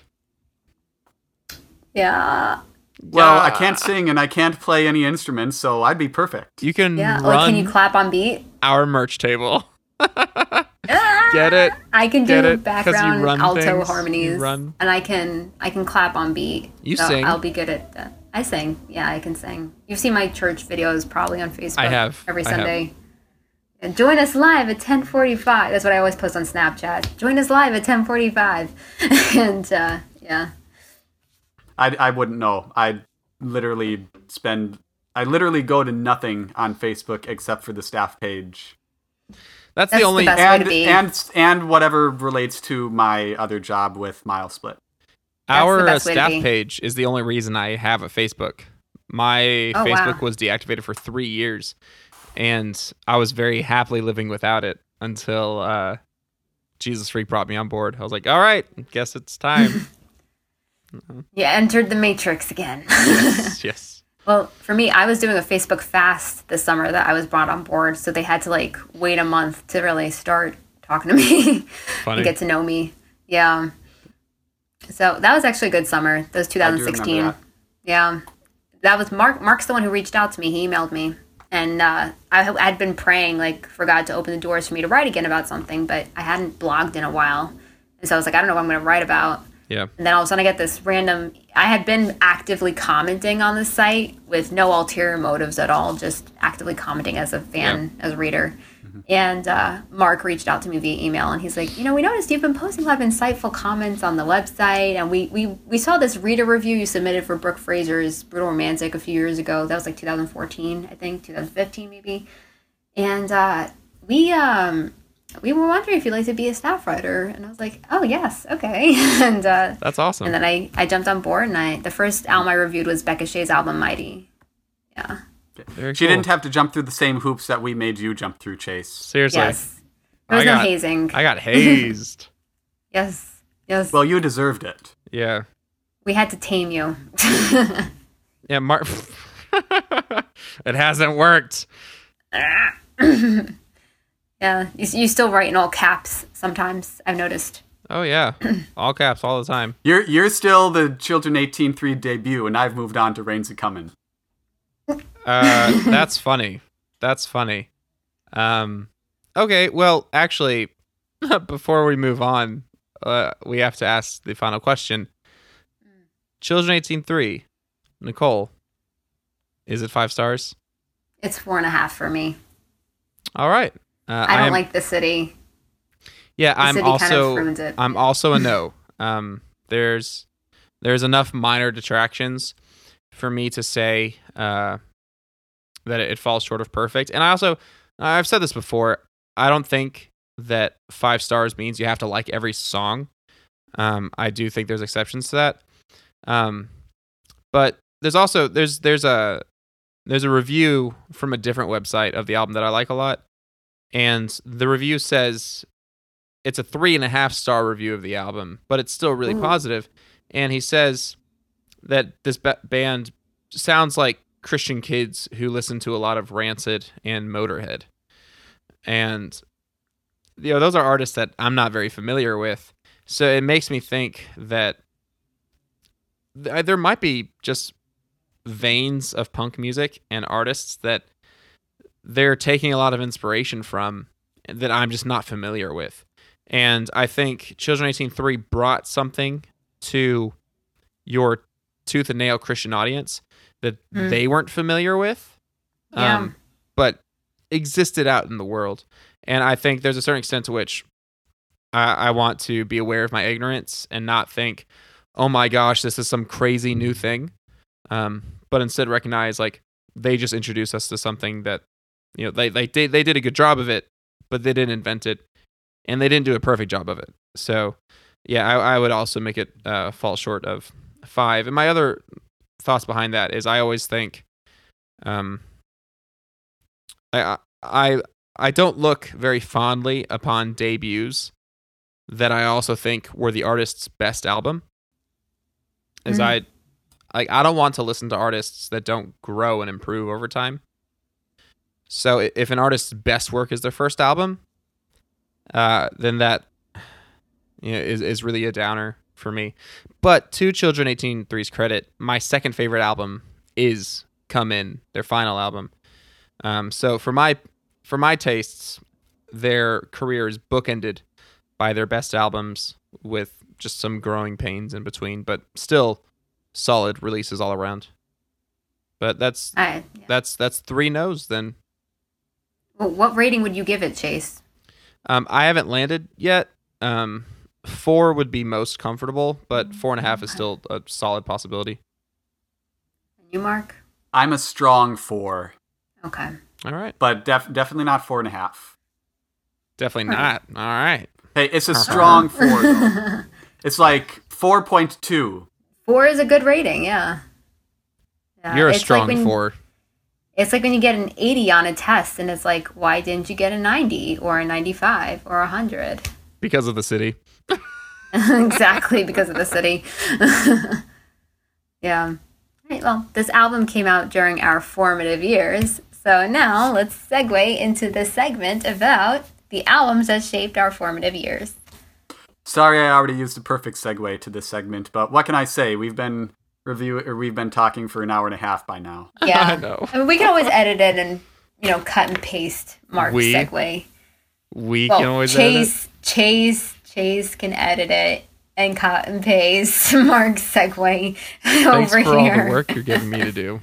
Yeah. Well, I can't sing and I can't play any instruments, so I'd be perfect. You can Yeah. run Like, can you clap on beat? our merch table. Ah! Get it? I can Get do it? 'Cause you background run alto things, harmonies, run. and I can I can clap on beat. You so sing. I'll be good at that. I sing. Yeah, I can sing. You've seen my church videos probably on Facebook. I have. every I have. Sunday. And join us live at 10:45. That's what I always post on Snapchat. Join us live at 10:45. and uh, yeah, I I wouldn't know. I literally spend. I literally go to nothing on Facebook except for the staff page That's, That's the the only best. way to and be. and and whatever relates to my other job with Mile Split. Our uh, best way to staff page is the only reason I have a Facebook. My Oh, Facebook wow. was deactivated for three years, and I was very happily living without it until uh, Jesus Freak brought me on board. I was like, "All right, guess it's time." you entered the matrix again. yes, yes. Well, for me, I was doing a Facebook fast this summer that I was brought on board, so they had to like wait a month to really start talking to me and get to know me. Yeah. So that was actually a good summer. That was I do 2016. that. Yeah. That was Mark. Mark's the one who reached out to me. He emailed me, and uh, I had- had been praying like for God to open the doors for me to write again about something, but I hadn't blogged in a while, and so I was like, I don't know what I'm going to write about. Yeah. And then all of a sudden I get this random. I had been actively commenting on the site with no ulterior motives at all, just actively commenting as a fan, as a reader. And uh, Mark reached out to me via email, and he's like, you know, we noticed you've been posting a lot of insightful comments on the website, and we we, we saw this reader review you submitted for Brooke Fraser's Brutal Romantic a few years ago. That was like 2014, I think, 2015 maybe. And uh, we um we were wondering if you'd like to be a staff writer, and I was like, oh yes, okay. and uh, That's awesome. and then I, I jumped on board and I the first album I reviewed was Bekah Shae's album Mighty. Yeah. Very She cool. didn't have to jump through the same hoops that we made you jump through, Chase. Seriously. Yes. There was I no got- hazing. I got hazed. yes. Yes. Well, you deserved it. yeah. we had to tame you. Yeah, Mark. it hasn't worked. Yeah. You, you still write in all caps sometimes, I've noticed. Oh yeah, all caps all the time. You're you're still the Children 18:3 debut, and I've moved on to Rains a Comin'. Uh, that's funny. That's funny. Um, okay. Well, actually, before we move on, uh, we have to ask the final question. Children eighteen three, Nicole. Is it five stars? It's four and a half for me. All right. Uh, I don't am- like the city. Yeah, The I'm city kind of also it. I'm also a no. Um, there's there's enough minor detractions for me to say uh, that it, it falls short of perfect. And I also I've said this before. I don't think that five stars means you have to like every song. Um, I do think there's exceptions to that. Um, but there's also there's there's a there's a review from a different website of the album that I like a lot, and the review says it's a three and a half star review of the album, but it's still really Ooh. positive. And he says that this ba- band sounds like Christian kids who listen to a lot of Rancid and Motorhead. And you know, those are artists that I'm not very familiar with. So it makes me think that th- there might be just veins of punk music and artists that they're taking a lot of inspiration from that I'm just not familiar with. And I think Children 18:3 brought something to your tooth and nail Christian audience that Mm. they weren't familiar with, Yeah. um, but existed out in the world. And I think there's a certain extent to which I, I want to be aware of my ignorance and not think, oh my gosh, this is some crazy new thing. Um, but instead recognize like they just introduced us to something that, you know, they, they, did, they did a good job of it, but they didn't invent it and they didn't do a perfect job of it. So, yeah, I, I would also make it uh, fall short of five. And my other thoughts behind that is I always think, um, I I I don't look very fondly upon debuts that I also think were the artist's best album. As Mm. I like, I don't want to listen to artists that don't grow and improve over time. So if an artist's best work is their first album, uh, then that you know, is is really a downer for me. But to Children 18:3's credit, my second favorite album is Come In, their final album. Um, so for my for my tastes, their career is bookended by their best albums with just some growing pains in between, but still solid releases all around. But that's yeah. that's that's three no's then. Well, what rating would you give it, Chase? Um, I haven't landed yet. Um, four would be most comfortable, but four and a half is still a solid possibility. And you, Mark? I'm a strong four, Okay. All right, but def- definitely not four and a half. definitely not. All right, Hey, it's a strong four. Though. It's like four point two. Four is a good rating, yeah. Yeah, you're a it's like strong when- four. It's like when you get an 80 on a test, and it's like, why didn't you get a 90 or a 95 or a 100? because of the city. exactly, because of the city. yeah. All right, well, this album came out during our formative years. So now let's segue into the segment about the albums that shaped our formative years. Sorry, I already used a perfect segue to this segment, but what can I say? We've been review or we've been talking for an hour and a half by now. Yeah. I know. I mean, we can always edit it and, you know, cut and paste Mark's We? segue. We Well, can always edit. Chase, Chase, Chase can edit it. and cut and paste Mark's segue Thanks over for all here. the work you're giving me to do.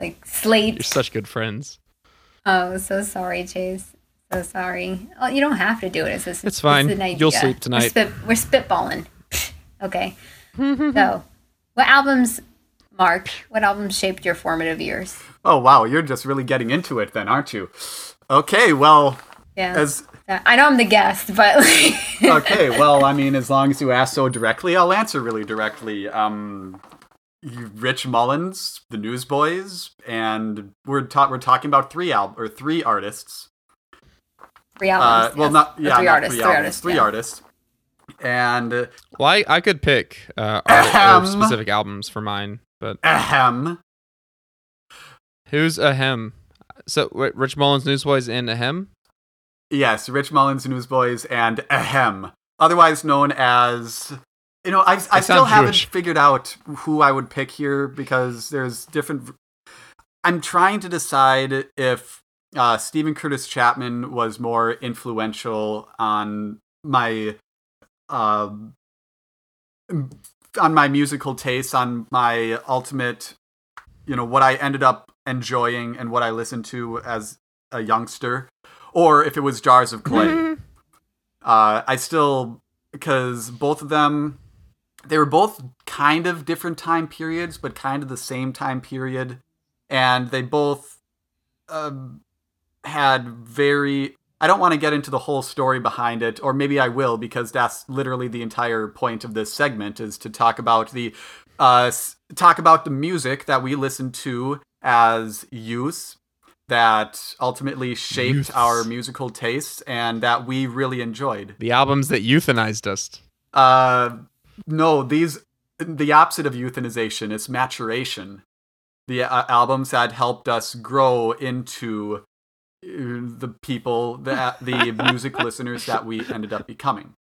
Like sleep. You're such good friends. Oh, so sorry, Chase. So sorry. Oh, you don't have to do it. It's just It's fine. an idea. You'll sleep We're, tonight. spit, we're spitballing. okay. so, what albums, Mark? What albums shaped your formative years? Oh wow, you're just really getting into it then, aren't you? Okay, well, Yeah. as I know I'm the guest, but like, okay, well, I mean, as long as you ask so directly, I'll answer really directly. Um, Rich Mullins, the Newsboys, and we're ta- we're talking about three al- or three artists. three Uh, albums. well, yes. not yeah, three not artists. three, Three artists. three artists, and Well, I, I could pick uh, art- or specific albums for mine, but ahem. who's Ahem? So Rich Mullins, Newsboys, and Ahem. Yes, Rich Mullins, Newsboys, and Ahem, otherwise known as. You know, I, I still haven't Jewish. figured out who I would pick here because there's different. I'm trying to decide if uh, Steven Curtis Chapman was more influential on my, uh, on my musical tastes, on my ultimate, you know, what I ended up enjoying and what I listened to as a youngster, or if it was Jars of Clay. uh, I still because both of them they were both kind of different time periods, but kind of the same time period, and they both um, had very. I don't want to get into the whole story behind it, or maybe I will, because that's literally the entire point of this segment is to talk about the uh, talk about the music that we listened to as youth that ultimately shaped Youths. our musical tastes and that we really enjoyed. The albums that euthanized us. Uh, no, these the opposite of euthanization. It's maturation. The uh, albums that helped us grow into the people, the the music listeners that we ended up becoming.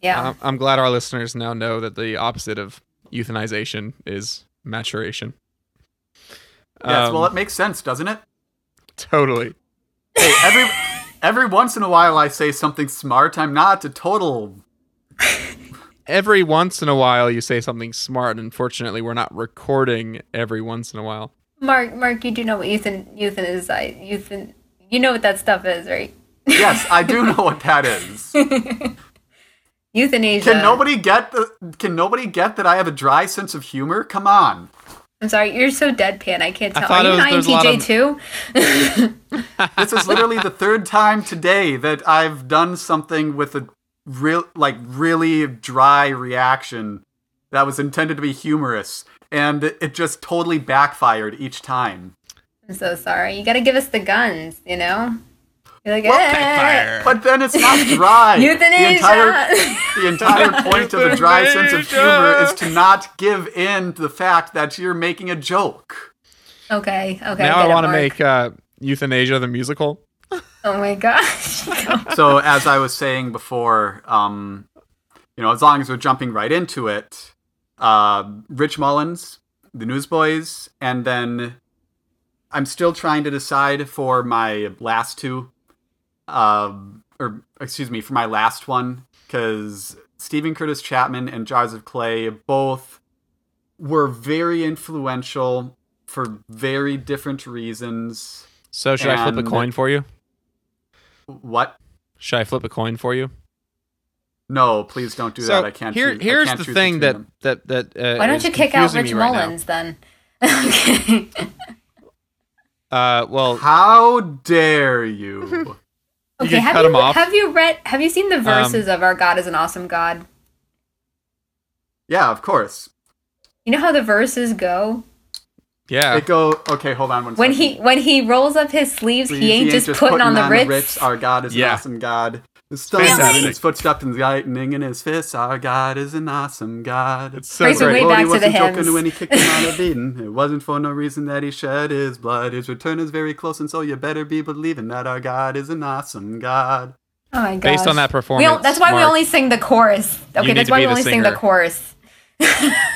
Yeah. I'm, I'm glad our listeners now know that the opposite of euthanization is maturation. Yes, well, Um, it makes sense, doesn't it? totally. Hey, every every once in a while, I say something smart. I'm not a total. Every once in a while, you say something smart. And unfortunately, we're not recording every once in a while. Mark, Mark, you do know what euthan, euthan is. I, euthan, you know what that stuff is, right? Yes, I do know what that is. Euthanasia. Can nobody get the? Can nobody get that I have a dry sense of humor? Come on. I'm sorry, you're so deadpan. I can't I tell. thought Are you it an was- there's a lot INTJ of- too? This is literally the third time today that I've done something with a real, like, really dry reaction that was intended to be humorous, and it just totally backfired each time. I'm so sorry. You got to give us the guns. You know. You're like, Well, eh. But then it's not dry. the Euthanasia. entire the entire point of a dry sense of humor is to not give in to the fact that you're making a joke. okay. Okay. now I want to make uh, euthanasia the musical. Oh my gosh. so as I was saying before, um, you know, as long as we're jumping right into it, uh, Rich Mullins, the Newsboys, and then I'm still trying to decide for my last two, um, or excuse me, for my last one, because Steven Curtis Chapman and Jars of Clay both were very influential for very different reasons. So should I flip a coin for you? What? Should I flip a coin for you? No, please don't do so that. I can't. here, choose, I here's can't the choose thing that between that that. Uh, Why don't you kick out Rich me right now. Mullins then? okay. Uh, well. How dare you? Okay. can Have cut you 'em off. Um, have you read? Have you seen the verses of "Our God is an Awesome God"? yeah, of course. You know how the verses go. yeah. It go. Okay, hold on one When second. he when he rolls up his sleeves, Please, he ain't just putting, on the Ritz. Our God is Yeah. an awesome God. His thumbs Fantastic. in his footsteps and the lightning in his fists. Our God is an awesome God. It's so Brings me great. way Lord, back he to the wasn't hymns. joking when he kicked him out of Eden. It wasn't for no reason that he shed his blood. His return is very close, and so you better be believing that our God is an awesome God. Oh my god! Based on that performance, don't, that's why we only sing the chorus. Okay, need that's to why be we the only sing the chorus.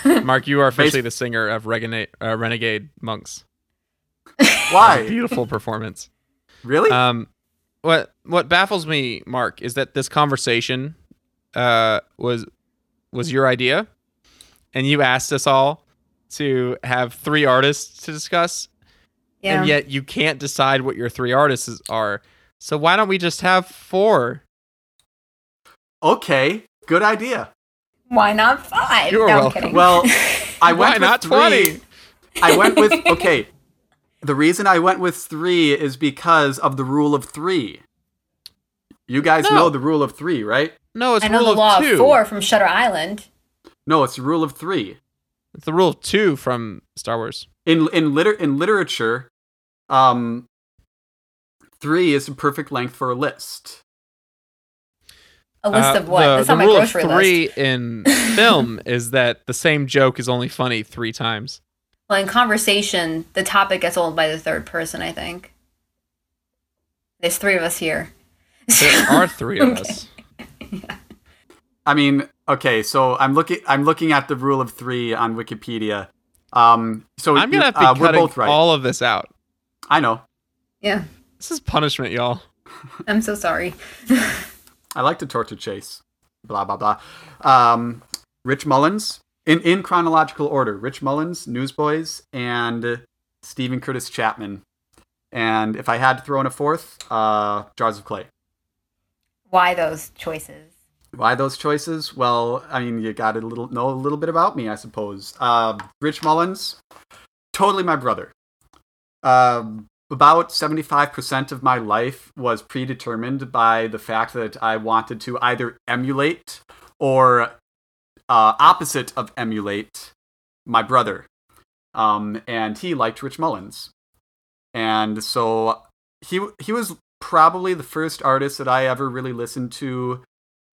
Mark, you are officially the singer of Renegade, uh, Renegade Monks. Why? Beautiful performance. really? Um, what what baffles me, Mark, is that this conversation uh, was was your idea, and you asked us all to have three artists to discuss, Yeah. and yet you can't decide what your three artists are. So why don't we just have four? Okay, good idea. Why not five? You're no, I'm welcome. kidding. Well, I went Why with not three. 20? I went with okay. The reason I went with three is because of the rule of three. You guys No. know the rule of three, right? No, it's I know rule the of law two. of four from Shutter Island. No, it's the rule of three. It's the rule of two from Star Wars. In in liter in literature, um, three is the perfect length for a list. A list Uh, of what? The, That's the on my rule of grocery list. three in film is that the same joke is only funny three times. Well, in conversation, the topic gets old by the third person. I think. There's three of us here. There are three of us. I mean, okay, so I'm looking I'm looking at the rule of three on Wikipedia. Um, so I'm gonna have to uh, be we're cutting both right. all of this out. I know. Yeah, This is punishment, y'all. I'm so sorry. I like to torture chase. Blah blah blah. Um, Rich Mullins in in chronological order. Rich Mullins, Newsboys, and Steven Curtis Chapman. And if I had to throw in a fourth, uh, Jars of Clay. Why those choices? Why those choices? Well, I mean, you got to little know a little bit about me, I suppose. Uh, Rich Mullins, totally my brother. Um, about seventy-five percent of my life was predetermined by the fact that I wanted to either emulate or uh, opposite of emulate my brother. Um, and he liked Rich Mullins, and so he he was probably the first artist that I ever really listened to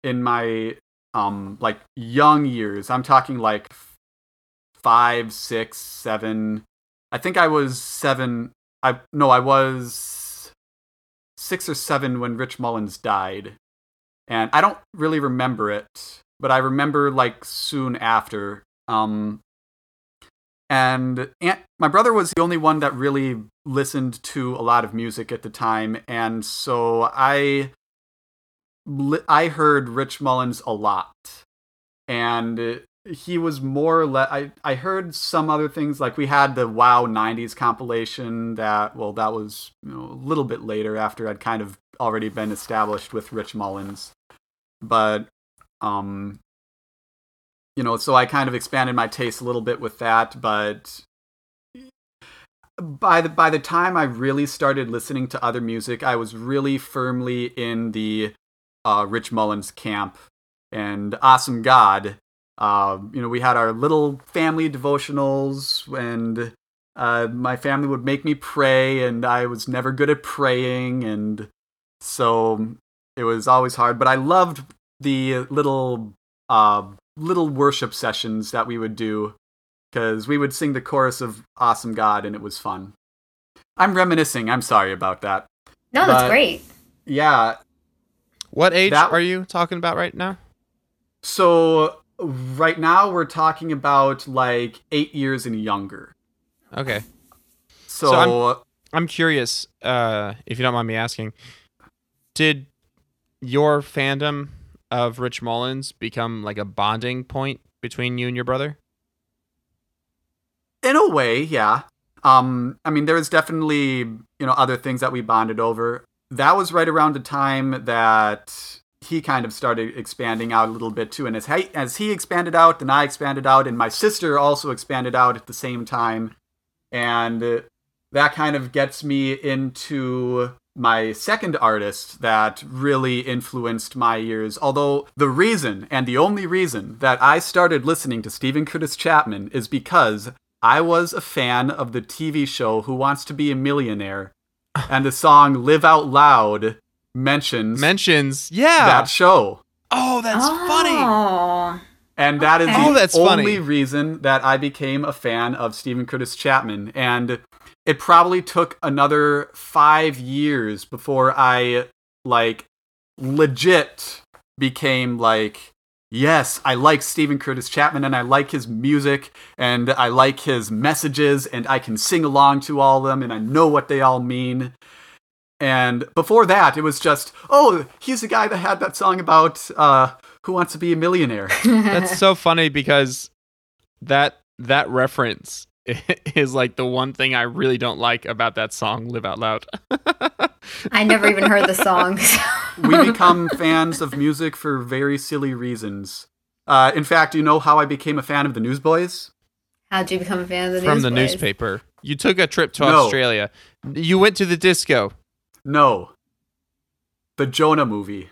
in my um like young years. I'm talking like five, six, seven. I think I was seven. I no, I was six or seven when Rich Mullins died, and I don't really remember it, but I remember like soon after. Um, and Aunt, my brother was the only one that really listened to a lot of music at the time, and so I I heard Rich Mullins a lot, and he was more or less. I I heard some other things like we had the Wow '90s compilation that well that was you know, a little bit later after I'd kind of already been established with Rich Mullins, but um you know so I kind of expanded my taste a little bit with that, but by the by the time I really started listening to other music, I was really firmly in the uh, Rich Mullins camp and Awesome God. Uh, you know, we had our little family devotionals, and uh, my family would make me pray, and I was never good at praying, and so it was always hard. But I loved the little uh, little worship sessions that we would do because we would sing the chorus of Awesome God, and it was fun. I'm reminiscing. I'm sorry about that. No, that's But- great. Yeah, What age That- are you talking about right now? So right now we're talking about like eight years and younger. Okay. So, So I'm- I'm curious, uh, if you don't mind me asking, did your fandom of Rich Mullins become like a bonding point between you and your brother? in a way, yeah. Um, I mean, there was definitely you know other things that we bonded over. That was right around the time that he kind of started expanding out a little bit too. And as he, as he expanded out, then I expanded out, and my sister also expanded out at the same time. And that kind of gets me into my second artist that really influenced my years. Although the reason, and the only reason, that I started listening to Steven Curtis Chapman is because I was a fan of the TV show Who Wants to Be a Millionaire. And the song Live Out Loud mentions Mentions, yeah. that show. oh, that's funny. Oh. And that is Okay. the Oh, only funny. reason that I became a fan of Steven Curtis Chapman. And it probably took another five years before I, like, legit became like, yes, I like Steven Curtis Chapman and I like his music and I like his messages and I can sing along to all of them and I know what they all mean. And before that, it was just, oh, he's the guy that had that song about uh, Who Wants to Be a Millionaire? That's so funny because that that reference is like the one thing I really don't like about that song "Live Out Loud." I never even heard the song. so- we become fans of music for very silly reasons. Uh, in fact, you know how I became a fan of the Newsboys? How'd you become a fan of the Newsboys? From the newspaper, you took a trip to No. Australia. You went to the disco. No. The Jonah movie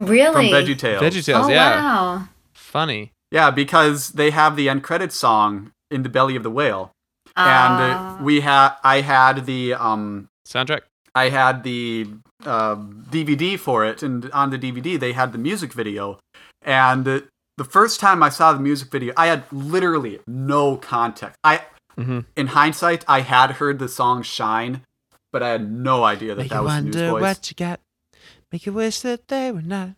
Really? from VeggieTales. VeggieTales, oh yeah, wow. funny. Yeah, because they have the end credits song in the belly of the whale, and uh, Ah. we had I had the um Soundtrack. I had the uh, DVD for it, and on the DVD they had the music video. And uh, the first time I saw the music video, I had literally no context. I, Mhm. in hindsight, I had heard the song "Shine," but I had no idea that Make that you was wonder Newsboys. what you got. Make you wish that they were not.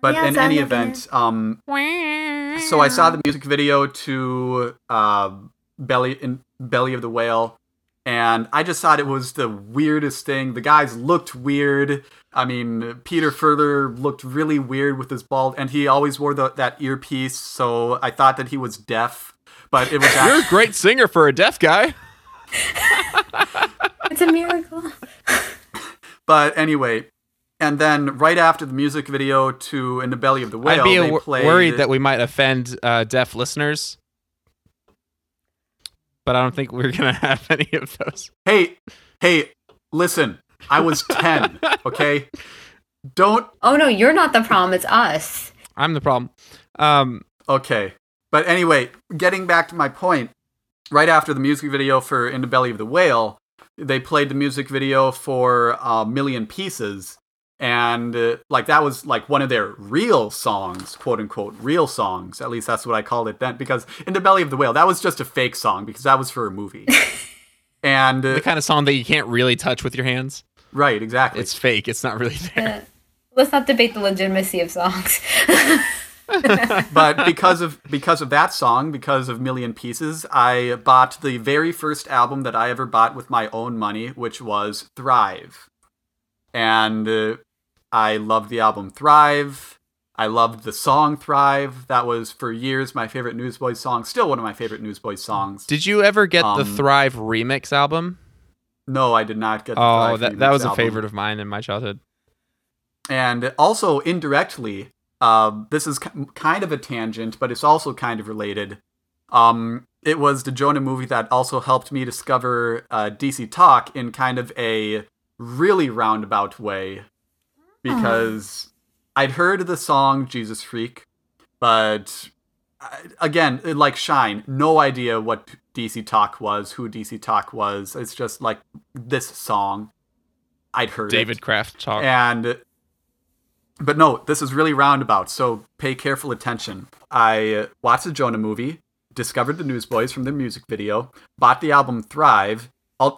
But Yeah, in any event, um, so I saw the music video to uh, "Belly in Belly of the Whale," and I just thought it was the weirdest thing. The guys looked weird. I mean, Peter Furler looked really weird with his bald, and he always wore the, that earpiece. So I thought that he was deaf, but it was You're a great singer for a deaf guy. It's a miracle. but anyway. And then right after the music video to "In the Belly of the Whale," I'd be they a- played. worried that we might offend uh, deaf listeners, but I don't think we're gonna have any of those. Hey, hey, listen! I was ten. Okay, don't Oh no, you're not the problem. It's us. I'm the problem. Um, Okay. But anyway, getting back to my point, right after the music video for In the Belly of the Whale, they played the music video for uh, Million Pieces. And uh, like that was like one of their real songs, quote unquote, real songs. At least that's what I called it then. Because In the Belly of the Whale, that was just a fake song because that was for a movie. and uh, the kind of song that you can't really touch with your hands. right, exactly. It's fake. It's not really there. Uh, Let's not debate the legitimacy of songs. but because of because of that song, because of Million Pieces, I bought the very first album that I ever bought with my own money, which was Thrive, and uh, I loved the album Thrive. I loved the song Thrive. That was for years my favorite Newsboys song. Still one of my favorite Newsboys songs. Did you ever get the Um, Thrive remix album? no, I did not get. The Oh, Thrive that that was a album. favorite of mine in my childhood. And also indirectly, uh, this is ki- kind of a tangent, but it's also kind of related. Um, it was the Jonah movie that also helped me discover uh, DC Talk in kind of a really roundabout way, because I'd heard the song Jesus Freak, but uh, again, like Shine, no idea what DC Talk was, who DC Talk was. It's just like this song. I'd heard it. David Kraft talk. And but no, this is really roundabout, so pay careful attention. I watched the Jonah movie, discovered the Newsboys from the music video, bought the album Thrive,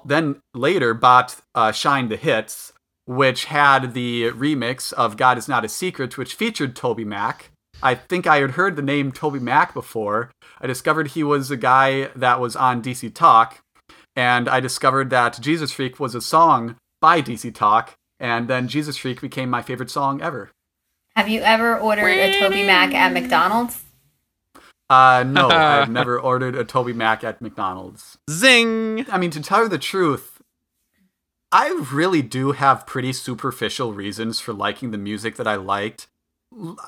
then later bought uh, Shine the Hits, which had the remix of God Is Not a Secret, which featured Toby Mac. I think I had heard the name Toby Mac before. I discovered he was a guy that was on DC Talk, and I discovered that Jesus Freak was a song by DC Talk, and then Jesus Freak became my favorite song ever. Have you ever ordered a Toby Mac at McDonald's? Uh, no, I've never ordered a Toby Mac at McDonald's. Zing. I mean, to tell you the truth, I really do have pretty superficial reasons for liking the music that I liked.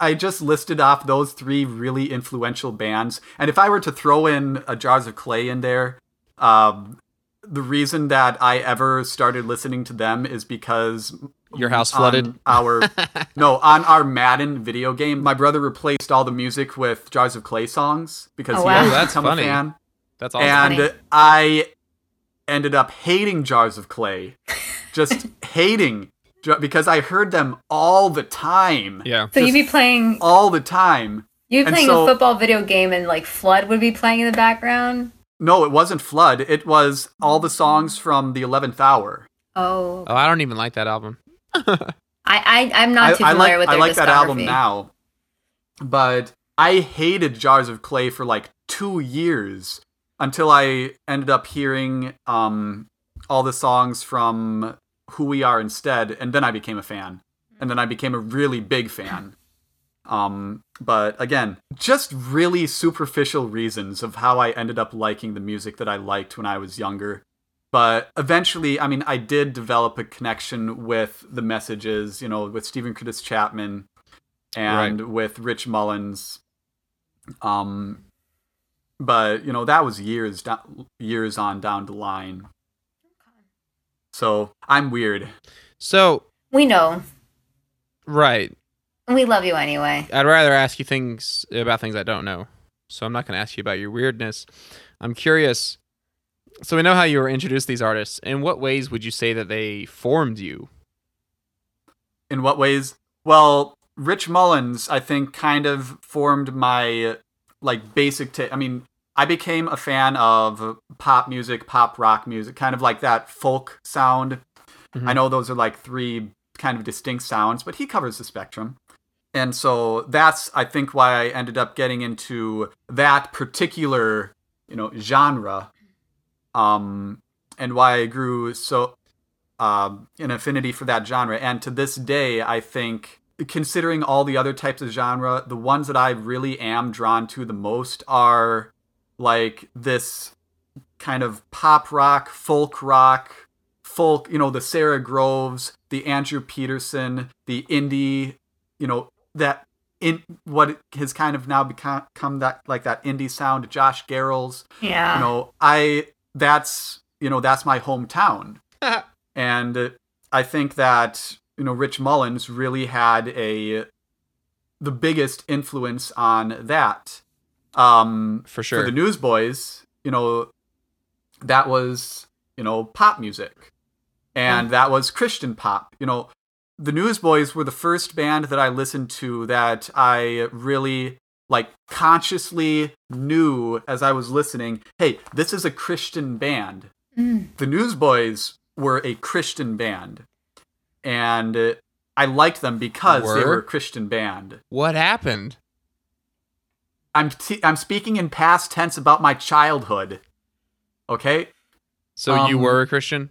I just listed off those three really influential bands, and if I were to throw in a Jars of Clay in there, um, the reason that I ever started listening to them is because Your house flooded. our no on our Madden video game. My brother replaced all the music with Jars of Clay songs because Oh, he wow. had Oh, that's become funny. a fan, That's awesome. and funny. I ended up hating Jars of Clay, just hating because I heard them all the time, yeah. So you'd be playing all the time. you'd be playing so- a football video game and like Flood would be playing in the background. No, it wasn't Flood. It was all the songs from the Eleventh Hour. Oh, Oh, I don't even like that album. I, I I'm not too I, I familiar like with I like that album now, but I hated Jars of Clay for like two years until I ended up hearing um, all the songs from Who We Are instead, and then I became a fan, and then I became a really big fan. Um, but again, just really superficial reasons of how I ended up liking the music that I liked when I was younger. But eventually, I mean, I did develop a connection with the messages, you know, with Steven Curtis Chapman and with Rich Mullins. Um, but you know, that was years down, years on down the line. So I'm weird. So, We know. right. We love you anyway. I'd rather ask you things about things I don't know. So I'm not going to ask you about your weirdness. I'm curious. So we know how you were introduced to these artists. In what ways would you say that they formed you? In what ways? Well, Rich Mullins, I think, kind of formed my like basic. ta- I mean, I became a fan of pop music, pop rock music, kind of like that folk sound. Mhm. I know those are like three kind of distinct sounds, but he covers the spectrum. And so that's I think why I ended up getting into that particular, you know, genre. Um and why I grew so um an affinity for that genre. And to this day, I think considering all the other types of genre, the ones that I really am drawn to the most are like this kind of pop rock, folk rock, folk, you know, the Sara Groves, the Andrew Peterson, the indie, you know, that in what has kind of now become, that like that indie sound, Josh Garrels, Yeah. you know, I that's you know that's my hometown, and I think that you know Rich Mullins really had a the biggest influence on that. Um, For sure. For the Newsboys, you know, that was you know pop music, and that was Christian pop. You know, the Newsboys were the first band that I listened to that I really like consciously knew as I was listening, hey, this is a Christian band. Mm. The Newsboys were a Christian band. And I liked them because they Were? were a Christian band. What happened? I'm t- I'm speaking in past tense about my childhood. Okay? So you Um, were a Christian?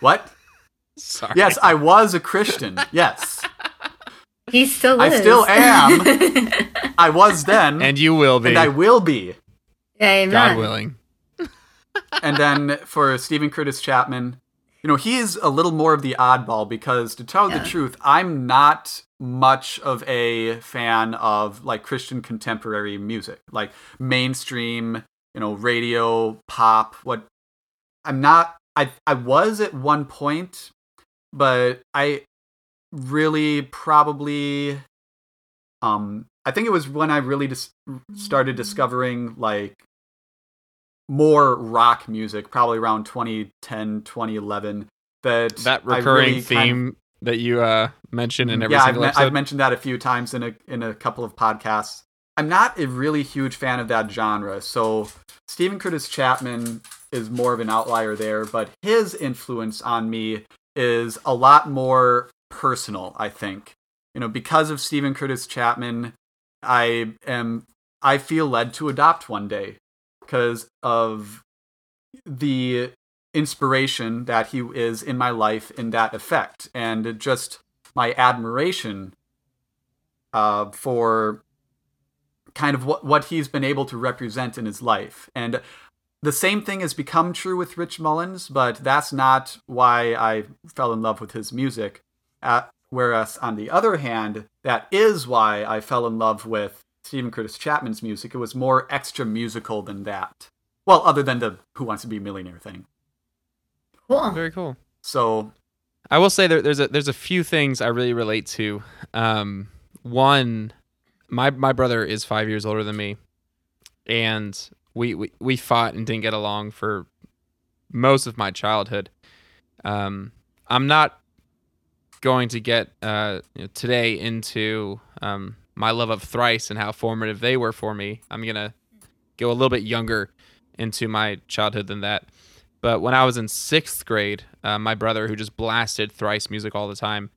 What? Sorry. Yes, I was a Christian. Yes. He still I still am. I was then And you will be. and I will be. Amen. God willing. and then for Steven Curtis Chapman, you know, he's a little more of the oddball because to tell Yeah. the truth, I'm not much of a fan of like Christian contemporary music, like mainstream, you know, radio, pop, what I'm not I I was at one point, but I really probably um I think it was when I really just started discovering like more rock music, probably around 2010, 2011. That That recurring really theme kind of- that you uh, mention in every yeah, I've, episode. I've mentioned that a few times in a in a couple of podcasts. I'm not a really huge fan of that genre, so Steven Curtis Chapman is more of an outlier there, but his influence on me is a lot more personal, I think. You know, because of Steven Curtis Chapman, I am I feel led to adopt one day because of the inspiration that he is in my life in that effect and just my admiration uh, for kind of what, what he's been able to represent in his life. And the same thing has become true with Rich Mullins, but that's not why I fell in love with his music. Uh, whereas, on the other hand, that is why I fell in love with Steven Curtis Chapman's music. It was more extra musical than that. Well, other than the Who Wants to Be a Millionaire thing. Cool. Very cool. So, I will say there, there's a there's a few things I really relate to. Um, one, my my brother is five years older than me, and we, we we fought and didn't get along for most of my childhood. Um, I'm not going to get uh, you know, today into um, my love of Thrice and how formative they were for me. I'm gonna go a little bit younger into my childhood than that. But when I was in sixth grade, uh, my brother, who just blasted thrice music all the time,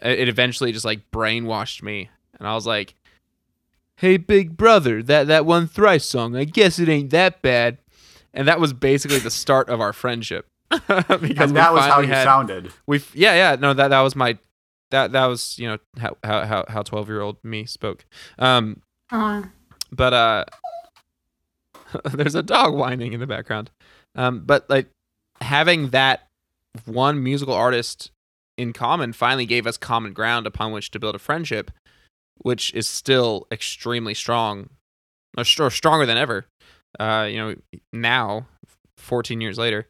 it it eventually just like brainwashed me, and I was like, "Hey, big brother, that that one thrice song, I guess it ain't that bad," and that was basically the start of our friendship. because and that was how finally you had- sounded. we yeah yeah no that that was my that that was you know how how how- how twelve year old me spoke. Um, Aw. but uh, there's a dog whining in the background. Um, but like having that one musical artist in common finally gave us common ground upon which to build a friendship, which is still extremely strong, or, str- or stronger than ever. Uh, you know, now, 14 years later.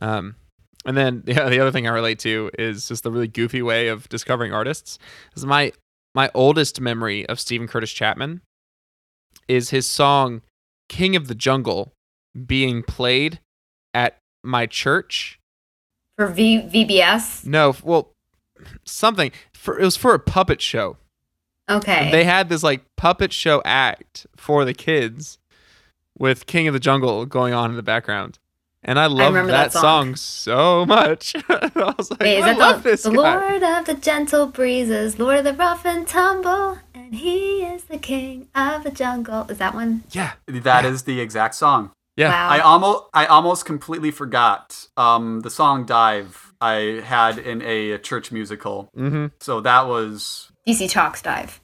Um, and then the, the other thing I relate to is just the really goofy way of discovering artists. Is my my oldest memory of Steven Curtis Chapman is his song "King of the Jungle" being played at my church. For v- VBS. No, well, something for it was for a puppet show. Okay. They had this like puppet show act for the kids with King of the Jungle going on in the background. And I love that, that song. song. so much. I was like, Wait, is I that love the, this the guy. Lord of the gentle breezes, Lord of the rough and tumble, and he is the king of the jungle. Is that one? Yeah. That is the exact song. Yeah. Wow. I almost I almost completely forgot um, the song "Dive" I had in a church musical. Mm-hmm. So that was DC Talk's dive.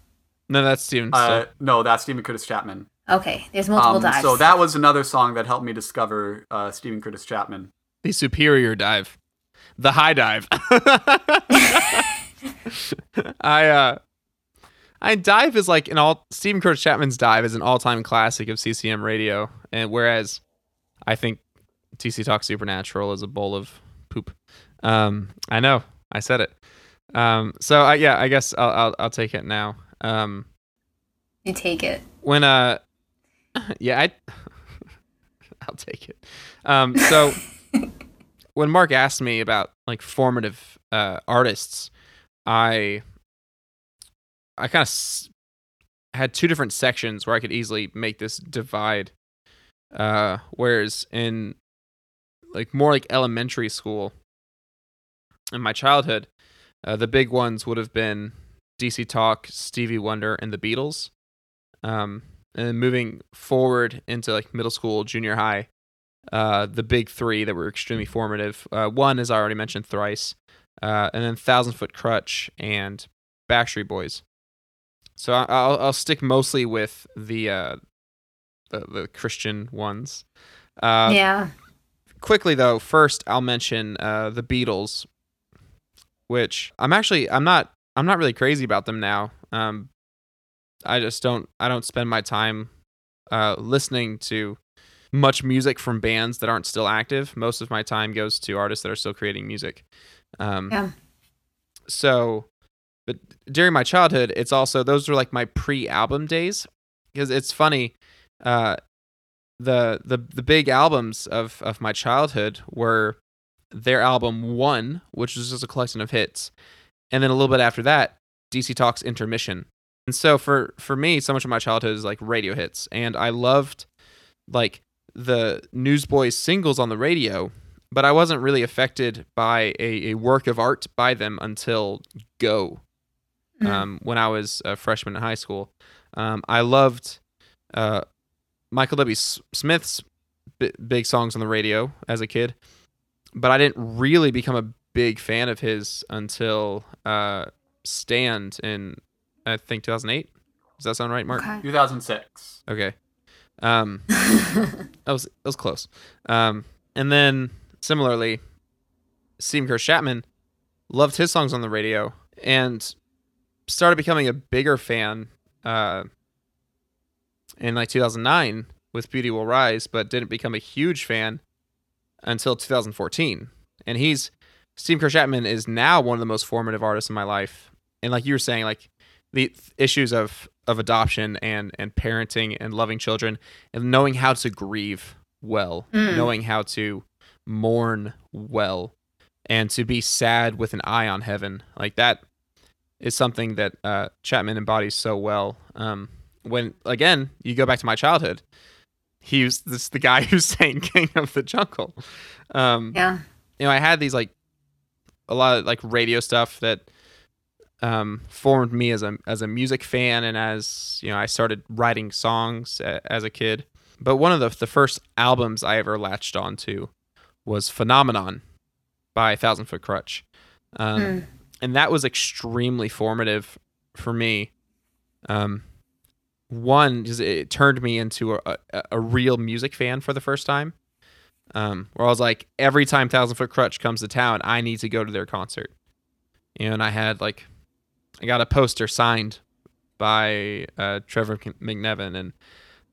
No, that's Steven. uh, still. no, that's Steven Curtis Chapman. Okay, there's multiple Um, dives. so that was another song that helped me discover uh, Steven Curtis Chapman. the superior dive. The high dive. I uh I dive is like an all Steven Curtis Chapman's dive is an all time classic of CCM radio. And whereas I think DC Talk Supernatural is a bowl of poop. Um I know. I said it. Um so I yeah, I guess I'll I'll, I'll take it now. Um you take it. when uh yeah i i'll take it um so when mark asked me about like formative uh artists i i kind of s- had two different sections where i could easily make this divide uh whereas in like more like elementary school in my childhood uh, the big ones would have been dc talk stevie wonder and the beatles um, and then moving forward into like middle school, junior high, uh, the big three that were extremely formative. Uh, one, as I already mentioned, thrice, uh, and then Thousand Foot Crutch and Backstreet Boys. So I- I'll I'll stick mostly with the uh, the, the Christian ones. Uh, yeah. quickly though, first I'll mention uh, the Beatles, which I'm actually I'm not I'm not really crazy about them now. Um, I just don't I don't spend my time uh, listening to much music from bands that aren't still active. Most of my time goes to artists that are still creating music. Um, Yeah. So, but during my childhood, it's also those were like my pre-album days because it's funny. Uh, the the the big albums of of my childhood were their album one, which was just a collection of hits, and then a little bit after that, DC Talks Intermission. And so for for me, so much of my childhood is like radio hits, and I loved like the Newsboys singles on the radio, but I wasn't really affected by a, a work of art by them until Go, Mm. um, when I was a freshman in high school. Um, I loved uh, Michael W. S- Smith's b- big songs on the radio as a kid, but I didn't really become a big fan of his until uh, Stand in I think 2008. Does that sound right, Mark? Okay. 2006. Okay. Um, that was that was close. Um, and then similarly, Steven Curtis Chapman loved his songs on the radio and started becoming a bigger fan uh, in like 2009 with Beauty Will Rise, but didn't become a huge fan until 2014. And he's Steven Curtis Chapman is now one of the most formative artists in my life. And like you were saying, like the th- issues of of adoption and and parenting and loving children and knowing how to grieve well, Mm. knowing how to mourn well, and to be sad with an eye on heaven, like that is something that uh, Chapman embodies so well. Um, when again you go back to my childhood, he was this the guy who sang "King of the Jungle." Um, yeah. you know, I had these like a lot of like radio stuff that um, formed me as a as a music fan, and as you know, I started writing songs a, as a kid. But one of the the first albums I ever latched onto was "Phenomenon" by Thousand Foot Crutch. Um, Mm. And that was extremely formative for me. Um, one, because it turned me into a, a, a real music fan for the first time. Um, where I was like, every time Thousand Foot Crutch comes to town, I need to go to their concert. And I had like, I got a poster signed by uh, Trevor McNevin, and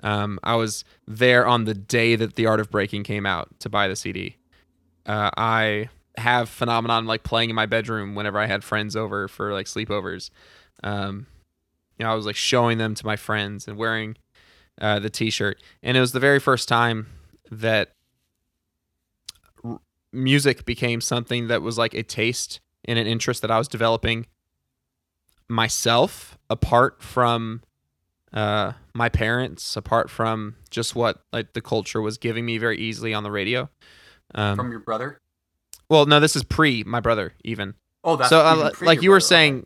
um, I was there on the day that The Art of Breaking came out to buy the CD. Uh, I have Phenomenon like playing in my bedroom whenever I had friends over for like sleepovers. Um, you know, I was like showing them to my friends and wearing uh, the T-shirt, and it was the very first time that r- music became something that was like a taste and an interest that I was developing myself apart from uh, my parents, apart from just what like the culture was giving me very easily on the radio. Um, From your brother? Well, no, this is pre my brother even. Oh, that's so uh, like you were brother, okay. saying,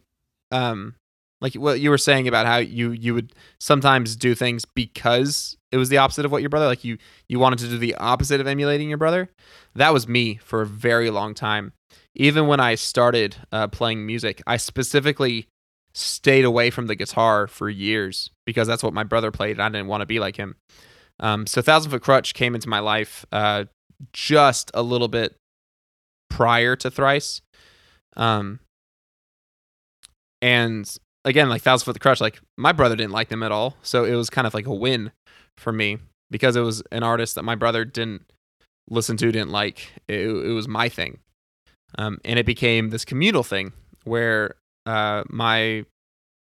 um, like what you were saying about how you you would sometimes do things because it was the opposite of what your brother like you you wanted to do the opposite of emulating your brother. That was me for a very long time. Even when I started uh, playing music, I specifically stayed away from the guitar for years because that's what my brother played. And I didn't want to be like him. Um, so Thousand Foot Crutch came into my life uh, just a little bit prior to Thrice. Um, and again, like Thousand Foot the Crutch, like my brother didn't like them at all. So it was kind of like a win for me because it was an artist that my brother didn't listen to, didn't like. It, it was my thing. Um, and it became this communal thing where uh, my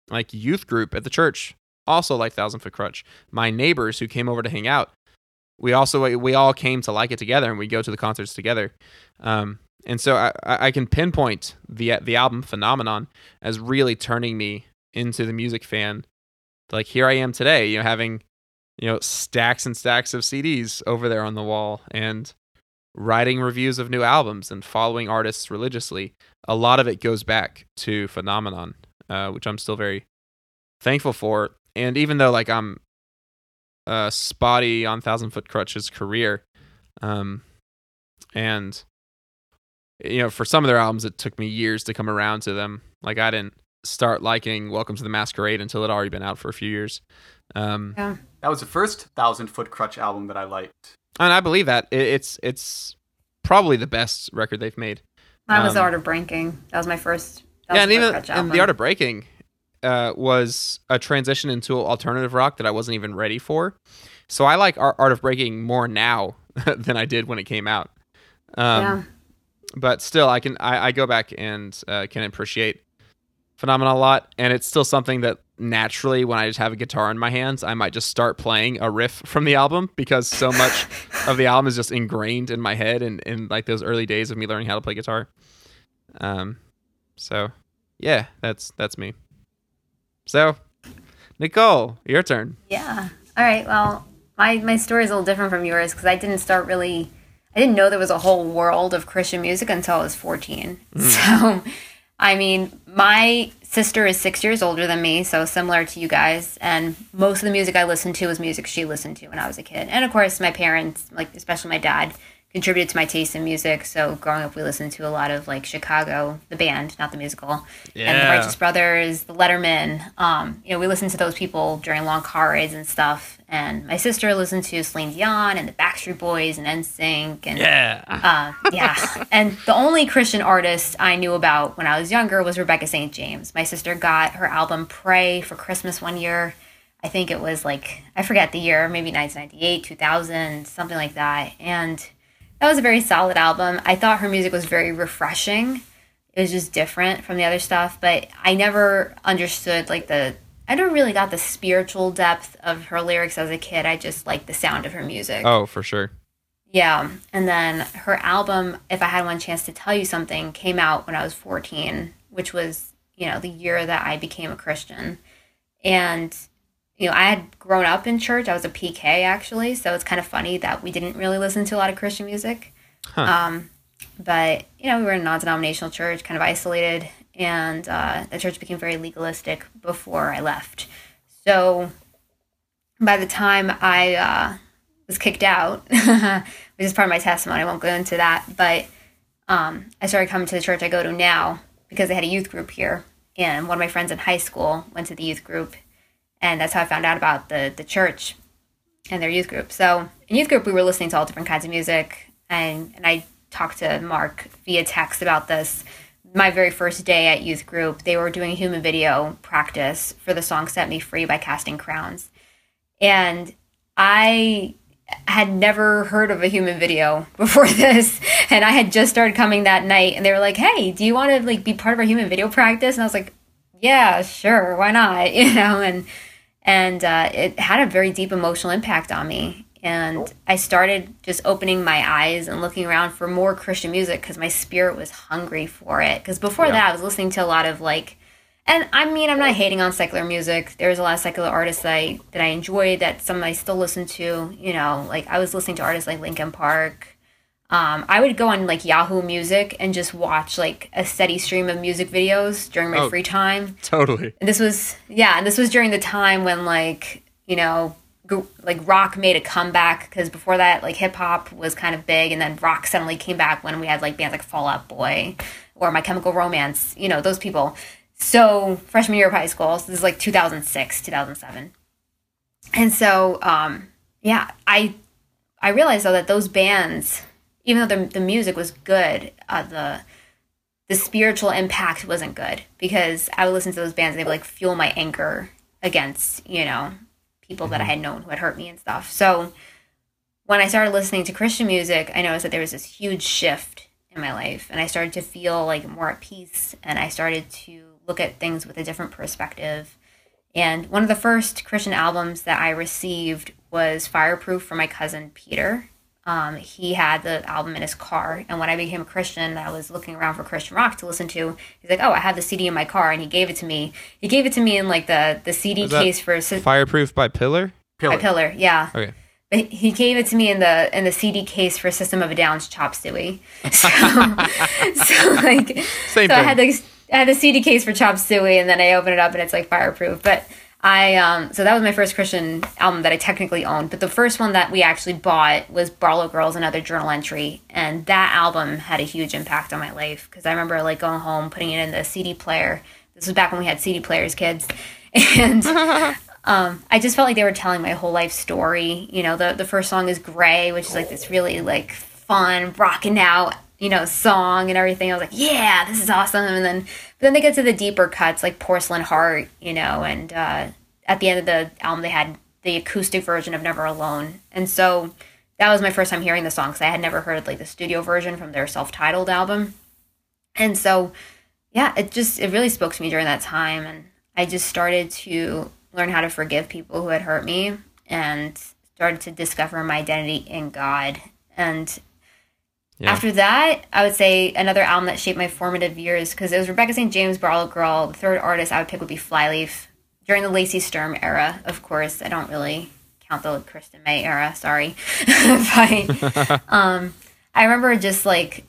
like youth group at the church also liked Thousand Foot Crutch. My neighbors who came over to hang out, we also we all came to like it together, and we go to the concerts together. Um, and so I, I can pinpoint the the album Phenomenon as really turning me into the music fan. Like here I am today, you know, having you know stacks and stacks of CDs over there on the wall, and writing reviews of new albums and following artists religiously. A lot of it goes back to Phenomenon, uh, which I'm still very thankful for. And even though like I'm uh, spotty on Thousand Foot Crutch's career, um, and you know, for some of their albums, it took me years to come around to them. Like I didn't start liking Welcome to the Masquerade until it had already been out for a few years. Um, Yeah. That was the first Thousand Foot Crutch album that I liked. and I believe that it, it's it's probably the best record they've made. Mine was The Um, Art of Breaking. That was my first. That yeah, and my even Crutch and the art of breaking uh, was a transition into alternative rock that I wasn't even ready for. So I like art, art of breaking more now than I did when it came out. Um, yeah. But still, I can I, I go back and uh, can appreciate Phenomena a lot, and it's still something that naturally, when I just have a guitar in my hands, I might just start playing a riff from the album because so much of the album is just ingrained in my head and in like those early days of me learning how to play guitar. Um, so yeah, that's that's me. So, Nicole, your turn. Yeah. All right. Well, my my story is a little different from yours because I didn't start really. I didn't know there was a whole world of Christian music until I was 14. Hmm. So, I mean, my sister is six years older than me, so similar to you guys. And most of the music I listened to was music she listened to when I was a kid. And of course, my parents, like especially my dad, contributed to my taste in music. So growing up, we listened to a lot of like Chicago, the band, not the musical, and the Righteous Brothers, the Lettermen. Um, you know, we listened to those people during long car rides and stuff. And my sister listened to Celine Dion and the Backstreet Boys and NSYNC and Yeah. uh, yeah. And the only Christian artist I knew about when I was younger was Rebecca St. James. My sister got her album Pray for Christmas one year. I think it was like, I forget the year, maybe 1998, 2000, something like that. And that was a very solid album. I thought her music was very refreshing. It was just different from the other stuff, but I never understood like the I never really got the spiritual depth of her lyrics as a kid. I just liked the sound of her music. Oh, for sure. Yeah. And then her album, If I Had One Chance to Tell You Something, came out when I was 14, which was, you know, the year that I became a Christian. And, you know, I had grown up in church. I was a PK actually. So it's kind of funny that we didn't really listen to a lot of Christian music. Huh. Um, but, you know, we were in a non denominational church, kind of isolated. And uh, the church became very legalistic before I left. So by the time I uh, was kicked out, which is part of my testimony. I won't go into that, but um, I started coming to the church I go to now because they had a youth group here, and one of my friends in high school went to the youth group, and that's how I found out about the the church and their youth group. So in youth group, we were listening to all different kinds of music, and and I talked to Mark via text about this. My very first day at youth group, they were doing a human video practice for the song "Set Me Free" by Casting Crowns, and I had never heard of a human video before this. And i had just started coming that night and they were like hey do you want to like be part of our human video practice? And i was like yeah sure why not? You know and and uh, it had a very deep emotional impact on me and i started just opening my eyes and looking around for more christian music because my spirit was hungry for it because before Yeah. that i was listening to a lot of like and I mean, I'm not hating on secular music. There's a lot of secular artists that I that I enjoyed that some I still listen to. You know, like I was listening to artists like Linkin Park. Um, I would go on like Yahoo Music and just watch like a steady stream of music videos during my Oh. free time. Totally. And this was yeah, and this was during the time when like you know like rock made a comeback because before that like hip hop was kind of big, and then rock suddenly came back when we had like bands like Fall Out Boy or My Chemical Romance. You know those people. So freshman year of high school, so this is like 2006, 2007, and so um, yeah, I I realized though that those bands, even though the the music was good, uh, the the spiritual impact wasn't good because I would listen to those bands and they would like fuel my anger against, you know, people that I had known who had hurt me and stuff. So when I started listening to Christian music, I noticed that there was this huge shift in my life and I started to feel like more at peace and I started to look at things with a different perspective. And one of the first Christian albums that I received was Fireproof from my cousin Peter. Um, he had the album in his car, and when I became a Christian, I was looking around for Christian rock to listen to. He's like, "Oh, I have the CD in my car," and he gave it to me. He gave it to me in like the the CD Was case for Sy- Fireproof by Pillar. Pillar. by Pillar, yeah. Okay. But he gave it to me in the in the CD case for System of a Down's Chop Suey. So, so like, Same so I had the I had the CD case for Chop Suey, and then I open it up and it's like fireproof. But I um so that was my first Christian album that I technically owned. But the first one that we actually bought was Barlow Girls Another Journal Entry, and that album had a huge impact on my life because I remember like going home, putting it in the CD player. This was back when we had CD players, kids, and um, I just felt like they were telling my whole life story. You know, the the first song is "Gray," which is like this really like fun, rocking out, you know, song and everything. I was like, yeah, this is awesome. And then, then they get to the deeper cuts, like "Porcelain Heart," you know, and uh, at the end of the album, they had the acoustic version of "Never Alone," and so that was my first time hearing the song because I had never heard like the studio version from their self-titled album, and so yeah, it just it really spoke to me during that time, and I just started to learn how to forgive people who had hurt me, and started to discover my identity in God. And Yeah. after that, I would say another album that shaped my formative years because it was Rebecca St. James, Barlow Girl. The third artist I would pick would be Flyleaf. During the Lacey Sturm era, of course, I don't really count the Kristen May era. Sorry, but um, I remember just like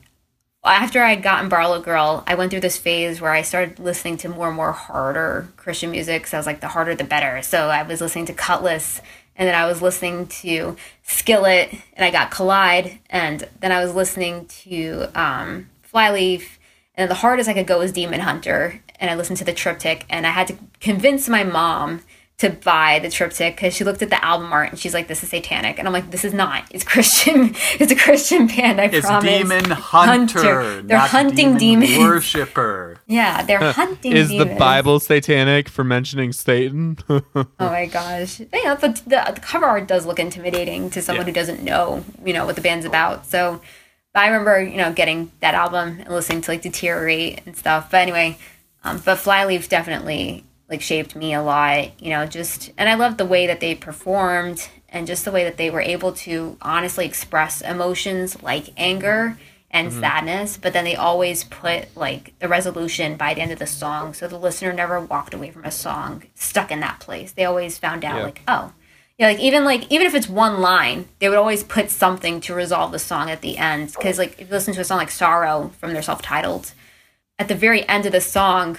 after I got in Barlow Girl, I went through this phase where I started listening to more and more harder Christian music. So I was like, the harder the better. So I was listening to Kutless, and then I was listening to Skillet, and I got Collide, and then I was listening to um, Flyleaf, and the hardest I could go was Demon Hunter, and I listened to the Triptych, and I had to convince my mom to buy the triptych because she looked at the album art and she's like, "This is satanic," and I'm like, "This is not. It's Christian. It's a Christian band. I It's promise." demon hunter. Hunter. They're not hunting demon demons. Worshipper. Yeah, they're hunting. Is the. Bible satanic for mentioning Satan? Oh my gosh! Yeah, but the, the cover art does look intimidating to someone Yeah. who doesn't know, you know, what the band's about. So, but I remember, you know, getting that album and listening to like Deteriorate and stuff. But anyway, um, but Flyleaf definitely like shaped me a lot. You know, just and I loved the way that they performed and just the way that they were able to honestly express emotions like anger and mm-hmm. sadness, but then they always put like the resolution by the end of the song, so the listener never walked away from a song stuck in that place. They always found out Yeah. like, oh, yeah, like even like even if it's one line, they would always put something to resolve the song at the end. Because like if you listen to a song like "Sorrow" from their self-titled, at the very end of the song,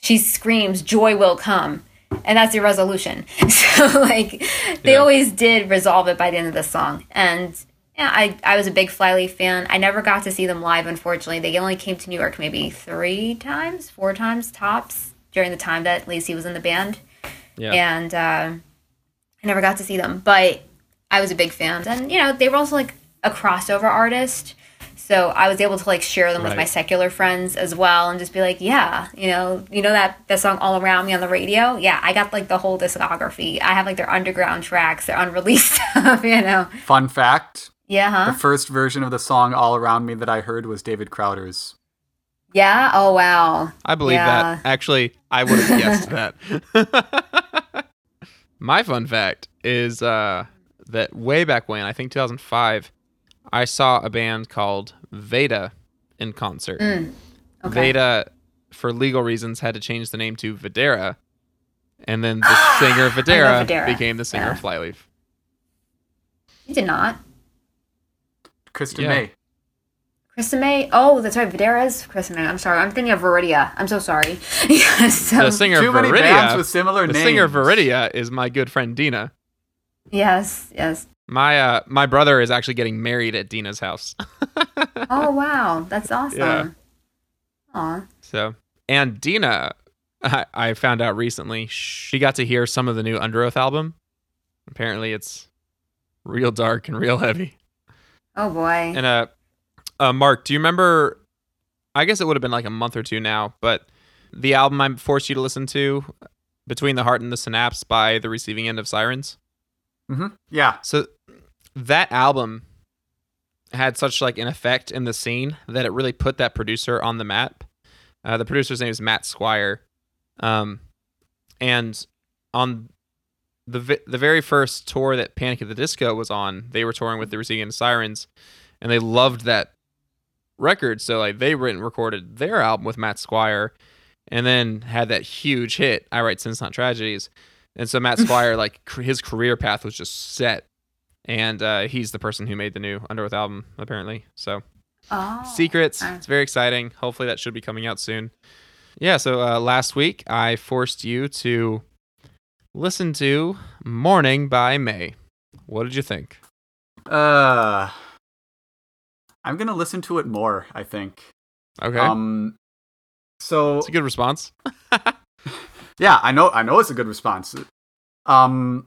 she screams, "Joy will come." And that's your resolution. So like they Yeah. always did resolve it by the end of the song. And Yeah, I, I was a big Flyleaf fan. I never got to see them live, unfortunately. They only came to New York maybe three times, four times tops during the time that Lacey was in the band. Yeah. And uh, I never got to see them, but I was a big fan. And, you know, they were also like a crossover artist. So I was able to like share them with my secular friends as well and just be like, yeah, you know, you know that, that song All Around Me on the radio? Yeah, I got like the whole discography. I have like their underground tracks, their unreleased stuff, you know. Fun fact Yeah, huh? the first version of the song All Around Me that I heard was David Crowder's. Yeah. Oh wow. I believe Yeah. that. Actually, I would have guessed that. My fun fact is uh, that way back when, I think 2005, I saw a band called Veda in concert. Mm, Okay. Veda, for legal reasons, had to change the name to Vedera. And then the singer Vedera, Vedera. became the singer Yeah. of Flyleaf. You did not. Kristen Yeah. May. Krista May. Oh, that's right. Vedera's Krista May. I'm sorry. I'm thinking of Veridia. I'm so sorry. yes. So, The singer Too many Veridia, bands with similar the names. singer Veridia is my good friend Deena. yes. Yes. My uh, my brother is actually getting married at Deena's house. Oh wow, that's awesome. Yeah. Aw. So, and Deena, I, I found out recently, she got to hear some of the new Underoath album. Apparently, it's real dark and real heavy. Oh boy. And uh, uh, Mark, do you remember? I guess it would have been like a month or two now, but the album I forced you to listen to, "Between the Heart and the Synapse" by The Receiving End of Sirens. hmm Yeah. So that album had such like an effect in the scene that it really put that producer on the map. Uh, the producer's name is Matt Squire, um, and on the vi- the very first tour that Panic at the Disco was on, they were touring with the Receiving Sirens, and they loved that record. So like they and recorded their album with Matt Squire, and then had that huge hit. I write Sins Not Tragedies, and so Matt Squire like his career path was just set, and uh, he's the person who made the new Underoath album apparently. So oh. Secrets, it's very exciting. Hopefully that should be coming out soon. Yeah. So uh, last week I forced you to listen to Morning by Mae. What did you think? Uh, I'm gonna listen to it more. I think. Okay, Um. So it's a good response. yeah, I know. I know it's a good response. Um.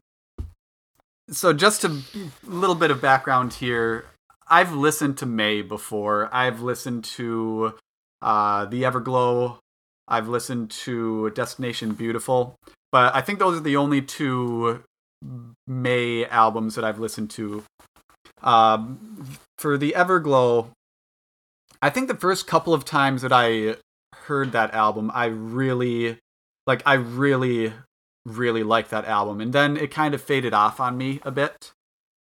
So just a little bit of background here. I've listened to Mae before. I've listened to uh, the Everglow. I've listened to Destination Beautiful. But I think those are the only two Mae albums that I've listened to. Um, for the Everglow, I think the first couple of times that I heard that album, I really, like, I really, really liked that album. And then it kind of faded off on me a bit.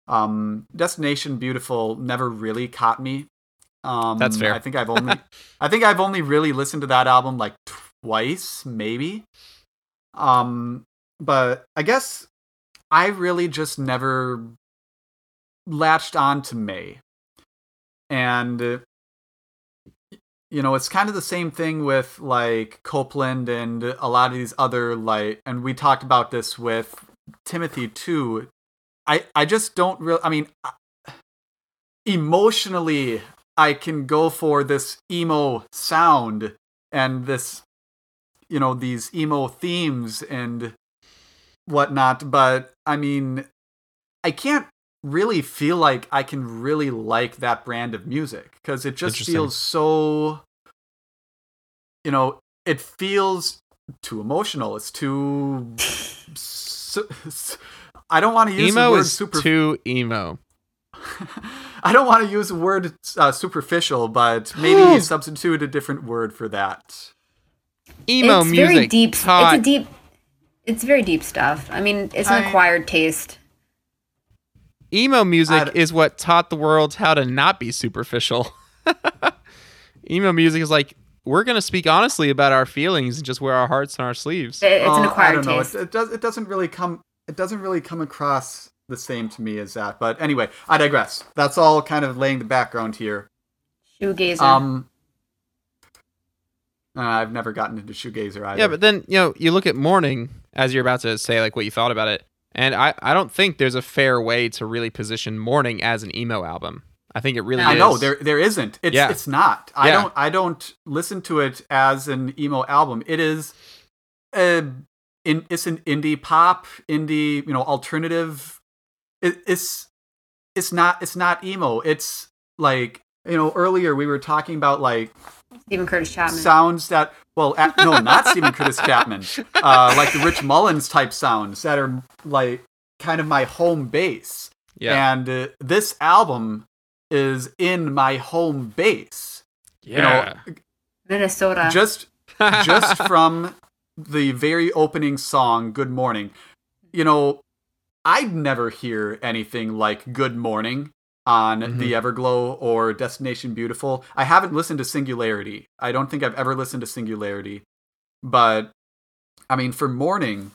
Um, Destination Beautiful never really caught me. Um, That's fair. I think I've only, I think I've only really listened to that album like twice, maybe. Um, but I guess I really just never latched on to Mae. And you know, it's kind of the same thing with like Copeland and a lot of these other like and we talked about this with Timothy too. I I just don't really I mean emotionally I can go for this emo sound and this you know these emo themes and whatnot but i mean i can't really feel like i can really like that brand of music because it just feels so you know it feels too emotional it's too su- su- i don't want to use the emo word is super too emo. I don't want to use the word uh, superficial, but maybe substitute a different word for that. Emo it's music. very deep. taught- It's a deep. It's very deep stuff. I mean, it's an I- acquired taste. Emo music I'd- is what taught the world how to not be superficial. emo music is like we're gonna speak honestly about our feelings and just wear our hearts on our sleeves. It- it's Uh, an I acquired don't know. taste. It, it does. It doesn't really come. It doesn't really come across the same to me as that. But anyway, I digress. That's all kind of laying the background here. Shoegazer. Um, uh, I've never gotten into shoegazer either. Yeah, but then you know you look at Morning as you're about to say like what you thought about it, And I, I don't think there's a fair way to really position Morning as an emo album. I think it really No. I is. know there there isn't. It's Yeah. it's not. I Yeah. don't I don't listen to it as an emo album. It is a in it's an indie pop, indie, you know, alternative. It, it's it's not it's not emo. It's like, you know, earlier we were talking about like Steven Curtis Chapman. sounds that well a no not steven curtis chapman uh like the rich mullins type sounds that are like kind of my home base Yeah. and uh, this album is in my home base yeah. you know Minnesota. just just from the very opening song good morning you know i'd never hear anything like good morning on Mhm. the everglow or destination beautiful i haven't listened to singularity i don't think i've ever listened to singularity but i mean for morning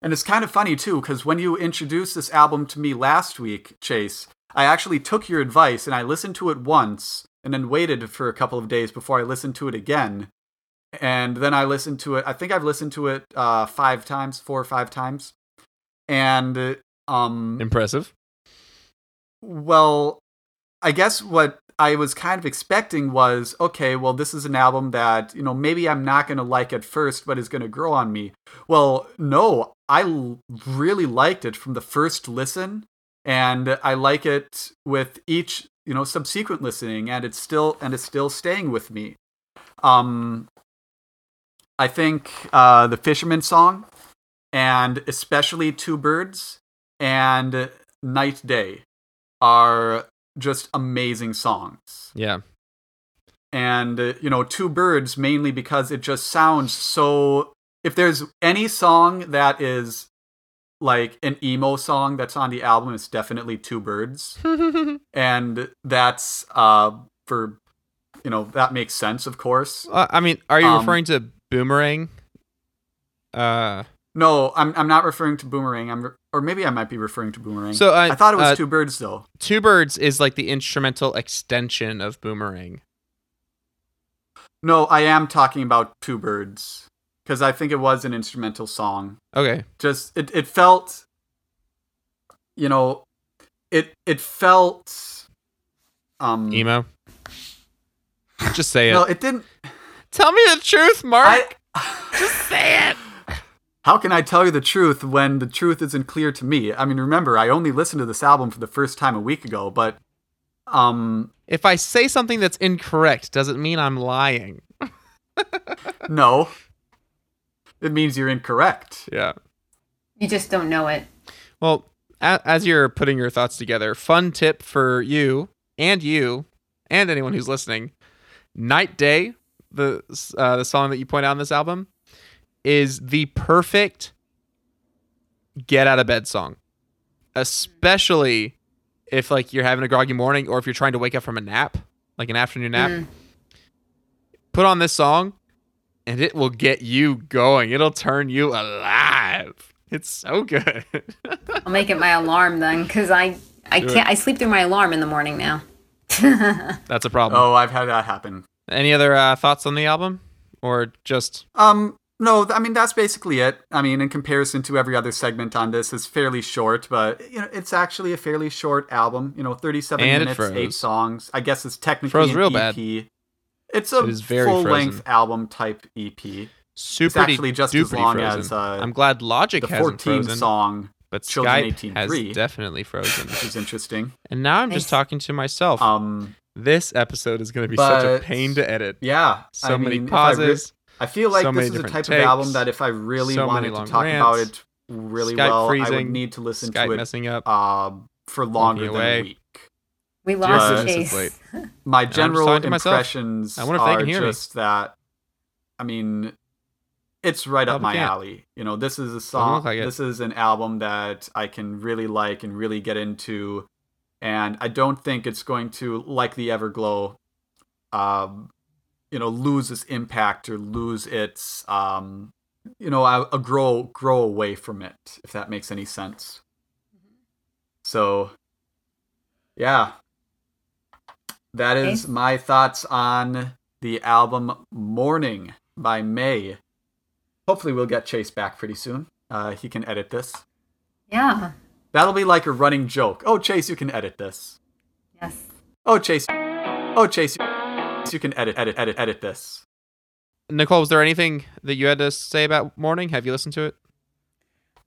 and it's kind of funny too because when you introduced this album to me last week chase i actually took your advice and i listened to it once and then waited for a couple of days before i listened to it again and then I listened to it. I think I've listened to it uh, five times, four or five times, and um, Impressive. Well, I guess what I was kind of expecting was okay. Well, this is an album that you know maybe I'm not going to like at first, but is going to grow on me. Well, no, I l- really liked it from the first listen, and I like it with each you know subsequent listening, and it's still and it's still staying with me. Um, I think uh, the Fisherman song, and especially Two Birds and Night Day, are just amazing songs. Yeah. And uh, you know, Two Birds mainly because it just sounds so. If there's any song that is like an emo song that's on the album, it's definitely Two Birds, and that's uh for you know that makes sense, of course. Uh, I mean, are you Um, referring to Boomerang? Uh, No, I'm I'm not referring to Boomerang. I'm re- or maybe I might be referring to Boomerang. so uh, I thought it was uh, Two Birds though. Two Birds is like the instrumental extension of Boomerang. No, I am talking about Two Birds because I think it was an instrumental song. Okay. Just it it felt, you know, it it felt. Um, Emo. Just say it. No, it didn't. Tell me the truth, Mark. I, Just say it. How can I tell you the truth when the truth isn't clear to me? I mean, remember, I only listened to this album for the first time a week ago, but um, If I say something that's incorrect, does it mean I'm lying? no, it means you're incorrect. Yeah. you just don't know it. Well, a- as you're putting your thoughts together, fun tip for you and you and anyone who's listening: "Night Day," the uh, the song that you point out on this album, is the perfect get out of bed song, especially if like you're having a groggy morning or if you're trying to wake up from a nap, like an afternoon nap. Mm. Put on this song, and it will get you going. It'll turn you alive. It's so good. I'll make it my alarm then, because I I Do can't. I sleep through my alarm in the morning now. That's a problem. Oh, I've had that happen. Any other uh, thoughts on the album, or just Um, no, I mean that's basically it. I mean, in comparison to every other segment on this, is fairly short, but you know, it's actually a fairly short album. You know, thirty-seven And minutes, eight songs. I guess it's technically Froze an real EP. bad. It's a It full-length album type EP. super actually just as long frozen? as, uh, I'm glad Logic The hasn't 14 frozen, song, but Children Skype has 18.3. definitely frozen. which is interesting. and now I'm just talking to myself. Um, this episode is going to be such a pain to edit. yeah, So I many mean, pauses. I feel like so this is a different type of album that if I really so wanted to long talk about it really Skype well, I freezing, would need to listen Skype to it messing up. uh, for longer than away. a week. We lost Just- Chase. My general talking to myself. impressions I wonder if they are can hear me. just that. I mean, it's right up my can't. alley. You know, this is a song. like this is an album that I can really like and really get into, and I don't think it's going to like the Everglow. Um, you know, lose its impact or lose its um, you know, a, a grow grow away from it. If that makes any sense. So, yeah, that is Okay. my thoughts on the album Morning by Mae. Hopefully, we'll get Chase back pretty soon. Uh, he can edit this. Yeah. That'll be like a running joke. Oh, Chase, you can edit this. Yes. Oh, Chase. Oh, Chase, you can edit, edit, edit, edit this. Nicole, was there anything that you had to say about Morning? Have you listened to it?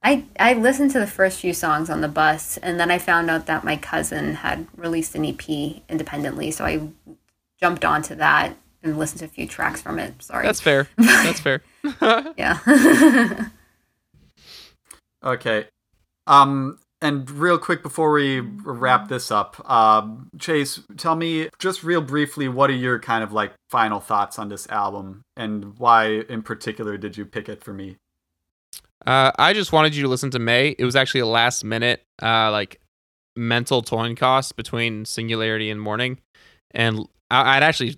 I, I listened to the first few songs on the bus, and then I found out that my cousin had released an EP independently, so I jumped onto that and listened to a few tracks from it. Sorry. That's fair. That's fair. yeah. Okay. Um, and real quick before we wrap this up, um, Chase, tell me just real briefly what are your kind of like final thoughts on this album and why in particular did you pick it for me? Uh, I just wanted you to listen to Mae. It was actually a last minute, uh, like mental toin cost between Singularity and Morning, and I- I'd actually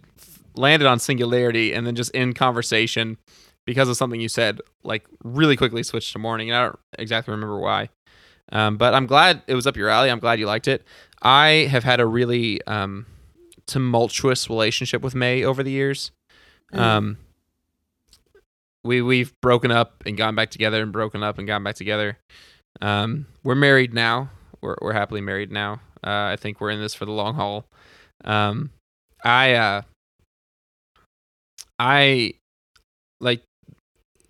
landed on Singularity, and then just in conversation because of something you said, like really quickly switched to Morning, and I don't exactly remember why. Um, but I'm glad it was up your alley. I'm glad you liked it. I have had a really um, tumultuous relationship with Mae over the years. Um, we we've broken up and gone back together and broken up and gone back together. Um, we're married now. We're we're happily married now. Uh, I think we're in this for the long haul. Um, I uh, I like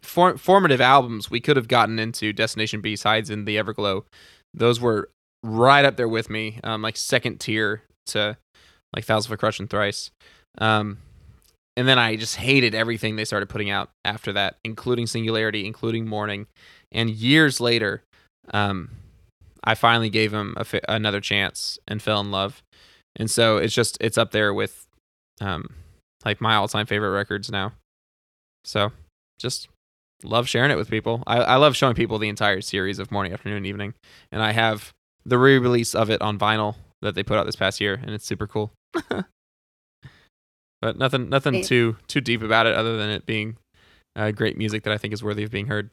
for, formative albums we could have gotten into Destination B sides and the Everglow. Those were right up there with me, um, like second tier to like Thousand Foot Krutch and Thrice. Um, and then I just hated everything they started putting out after that, including Singularity, including Morning. And years later, um, I finally gave a fi- another chance and fell in love. And so it's just it's up there with um, like my all-time favorite records now. So just love sharing it with people. I, I love showing people the entire series of Morning, Afternoon, Evening, and I have the re-release of it on vinyl that they put out this past year, and it's super cool. but nothing nothing too too deep about it other than it being uh, great music that I think is worthy of being heard.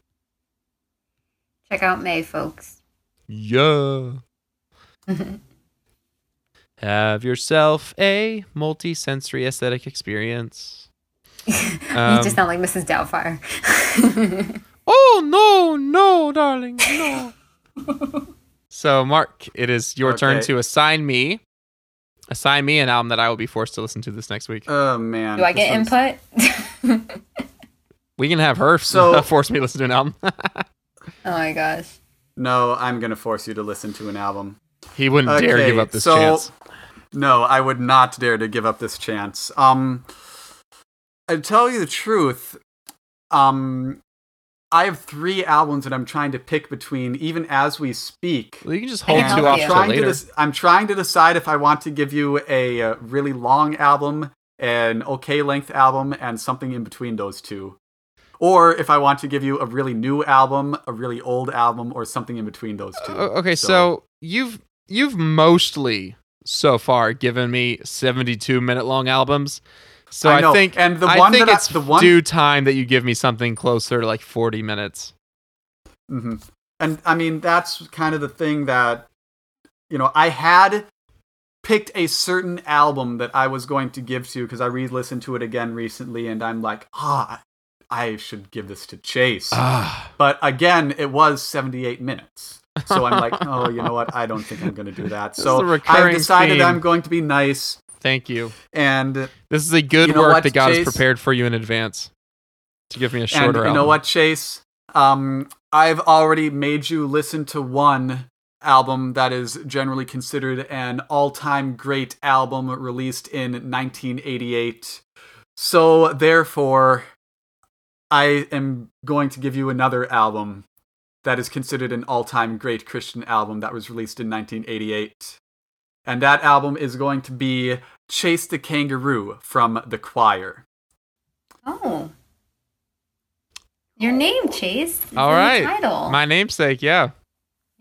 Check out Mae, folks. Yeah. Have yourself a multi-sensory aesthetic experience. you Um, just sound like Mrs. Doubtfire. Oh no, no, darling, no. so, Mark, it is your turn to assign me, assign me an album that I will be forced to listen to this next week. Oh man. Do I get one's- input? We can have her So- force me to listen to an album. oh my gosh. No, I'm gonna force you to listen to an album. he wouldn't dare give up this so- chance. No, I would not dare to give up this chance. Um, I tell you the truth. Um, I have three albums that I'm trying to pick between, even as we speak. Well, you can just hold can two help off you. till to later. des- I'm trying to decide if I want to give you a, uh really long album, an okay length album, and something in between those two. Or if I want to give you a really new album, a really old album, or something in between those two. O- okay, so, you've you've mostly so far given me 72 minute long albums. So I I, think and the I one think that I- it's the one- due time that you give me something closer to like 40 minutes. hmm And I mean, that's kind of the thing that, you know, I had picked a certain album that I was going to give to because I re listened to it again recently and I'm like, ah, I should give this to Chase. Ah. But again, it was 78 minutes. So I'm like, oh, you know what? I don't think I'm going to do that. So I've decided theme. I'm going to be nice. Thank you. And, This is a good You know work what, that God has prepared for you in advance to give me a and shorter you know what, Chase? Um, I've already made you listen to one album that is generally considered an all-time great album released in 1988. So therefore, I am going to give you another album that is considered an all-time great Christian album that was released in 1988. And that album is going to be Chase the Kangaroo from The Choir. Oh. Your name, Chase. is All in the right. Title. My namesake, yeah.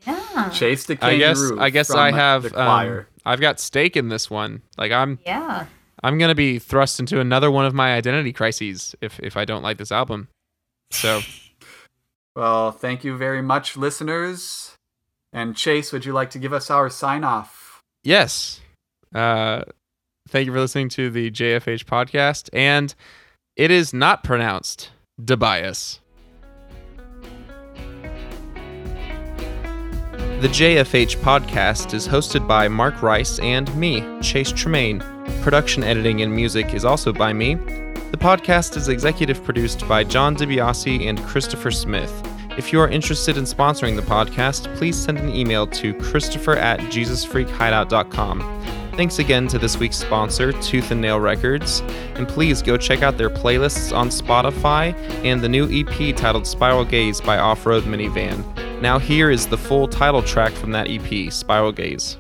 yeah. Chase the I Kangaroo guess I guess from I have The um, Choir. I've got stake in this one. Like I'm Yeah. I'm gonna be thrust into another one of my identity crises if if I don't like this album. So Well, thank you very much, listeners. And Chase, would you like to give us our sign off? yes, uh, thank you for listening to the JFH podcast, and it is not pronounced Tobias. The JFH podcast is hosted by Mark Rice and me, Chase Tremaine. Production editing and music is also by me. The podcast is executive produced by John DiBiase and Christopher Smith. If you are interested in sponsoring the podcast, please send an email to christopher at jesusfreakhideout.com. Thanks again to this week's sponsor, Tooth and Nail Records, and please go check out their playlists on Spotify and the new EP titled Spiral Gaze by Off Road Minivan. Now, here is the full title track from that EP, Spiral Gaze.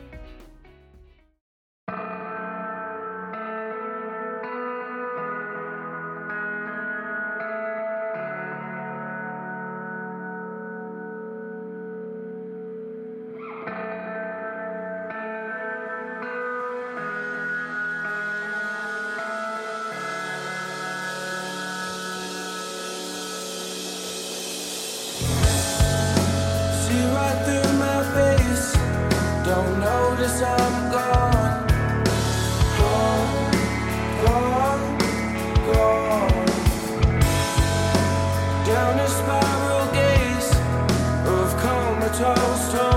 Comatose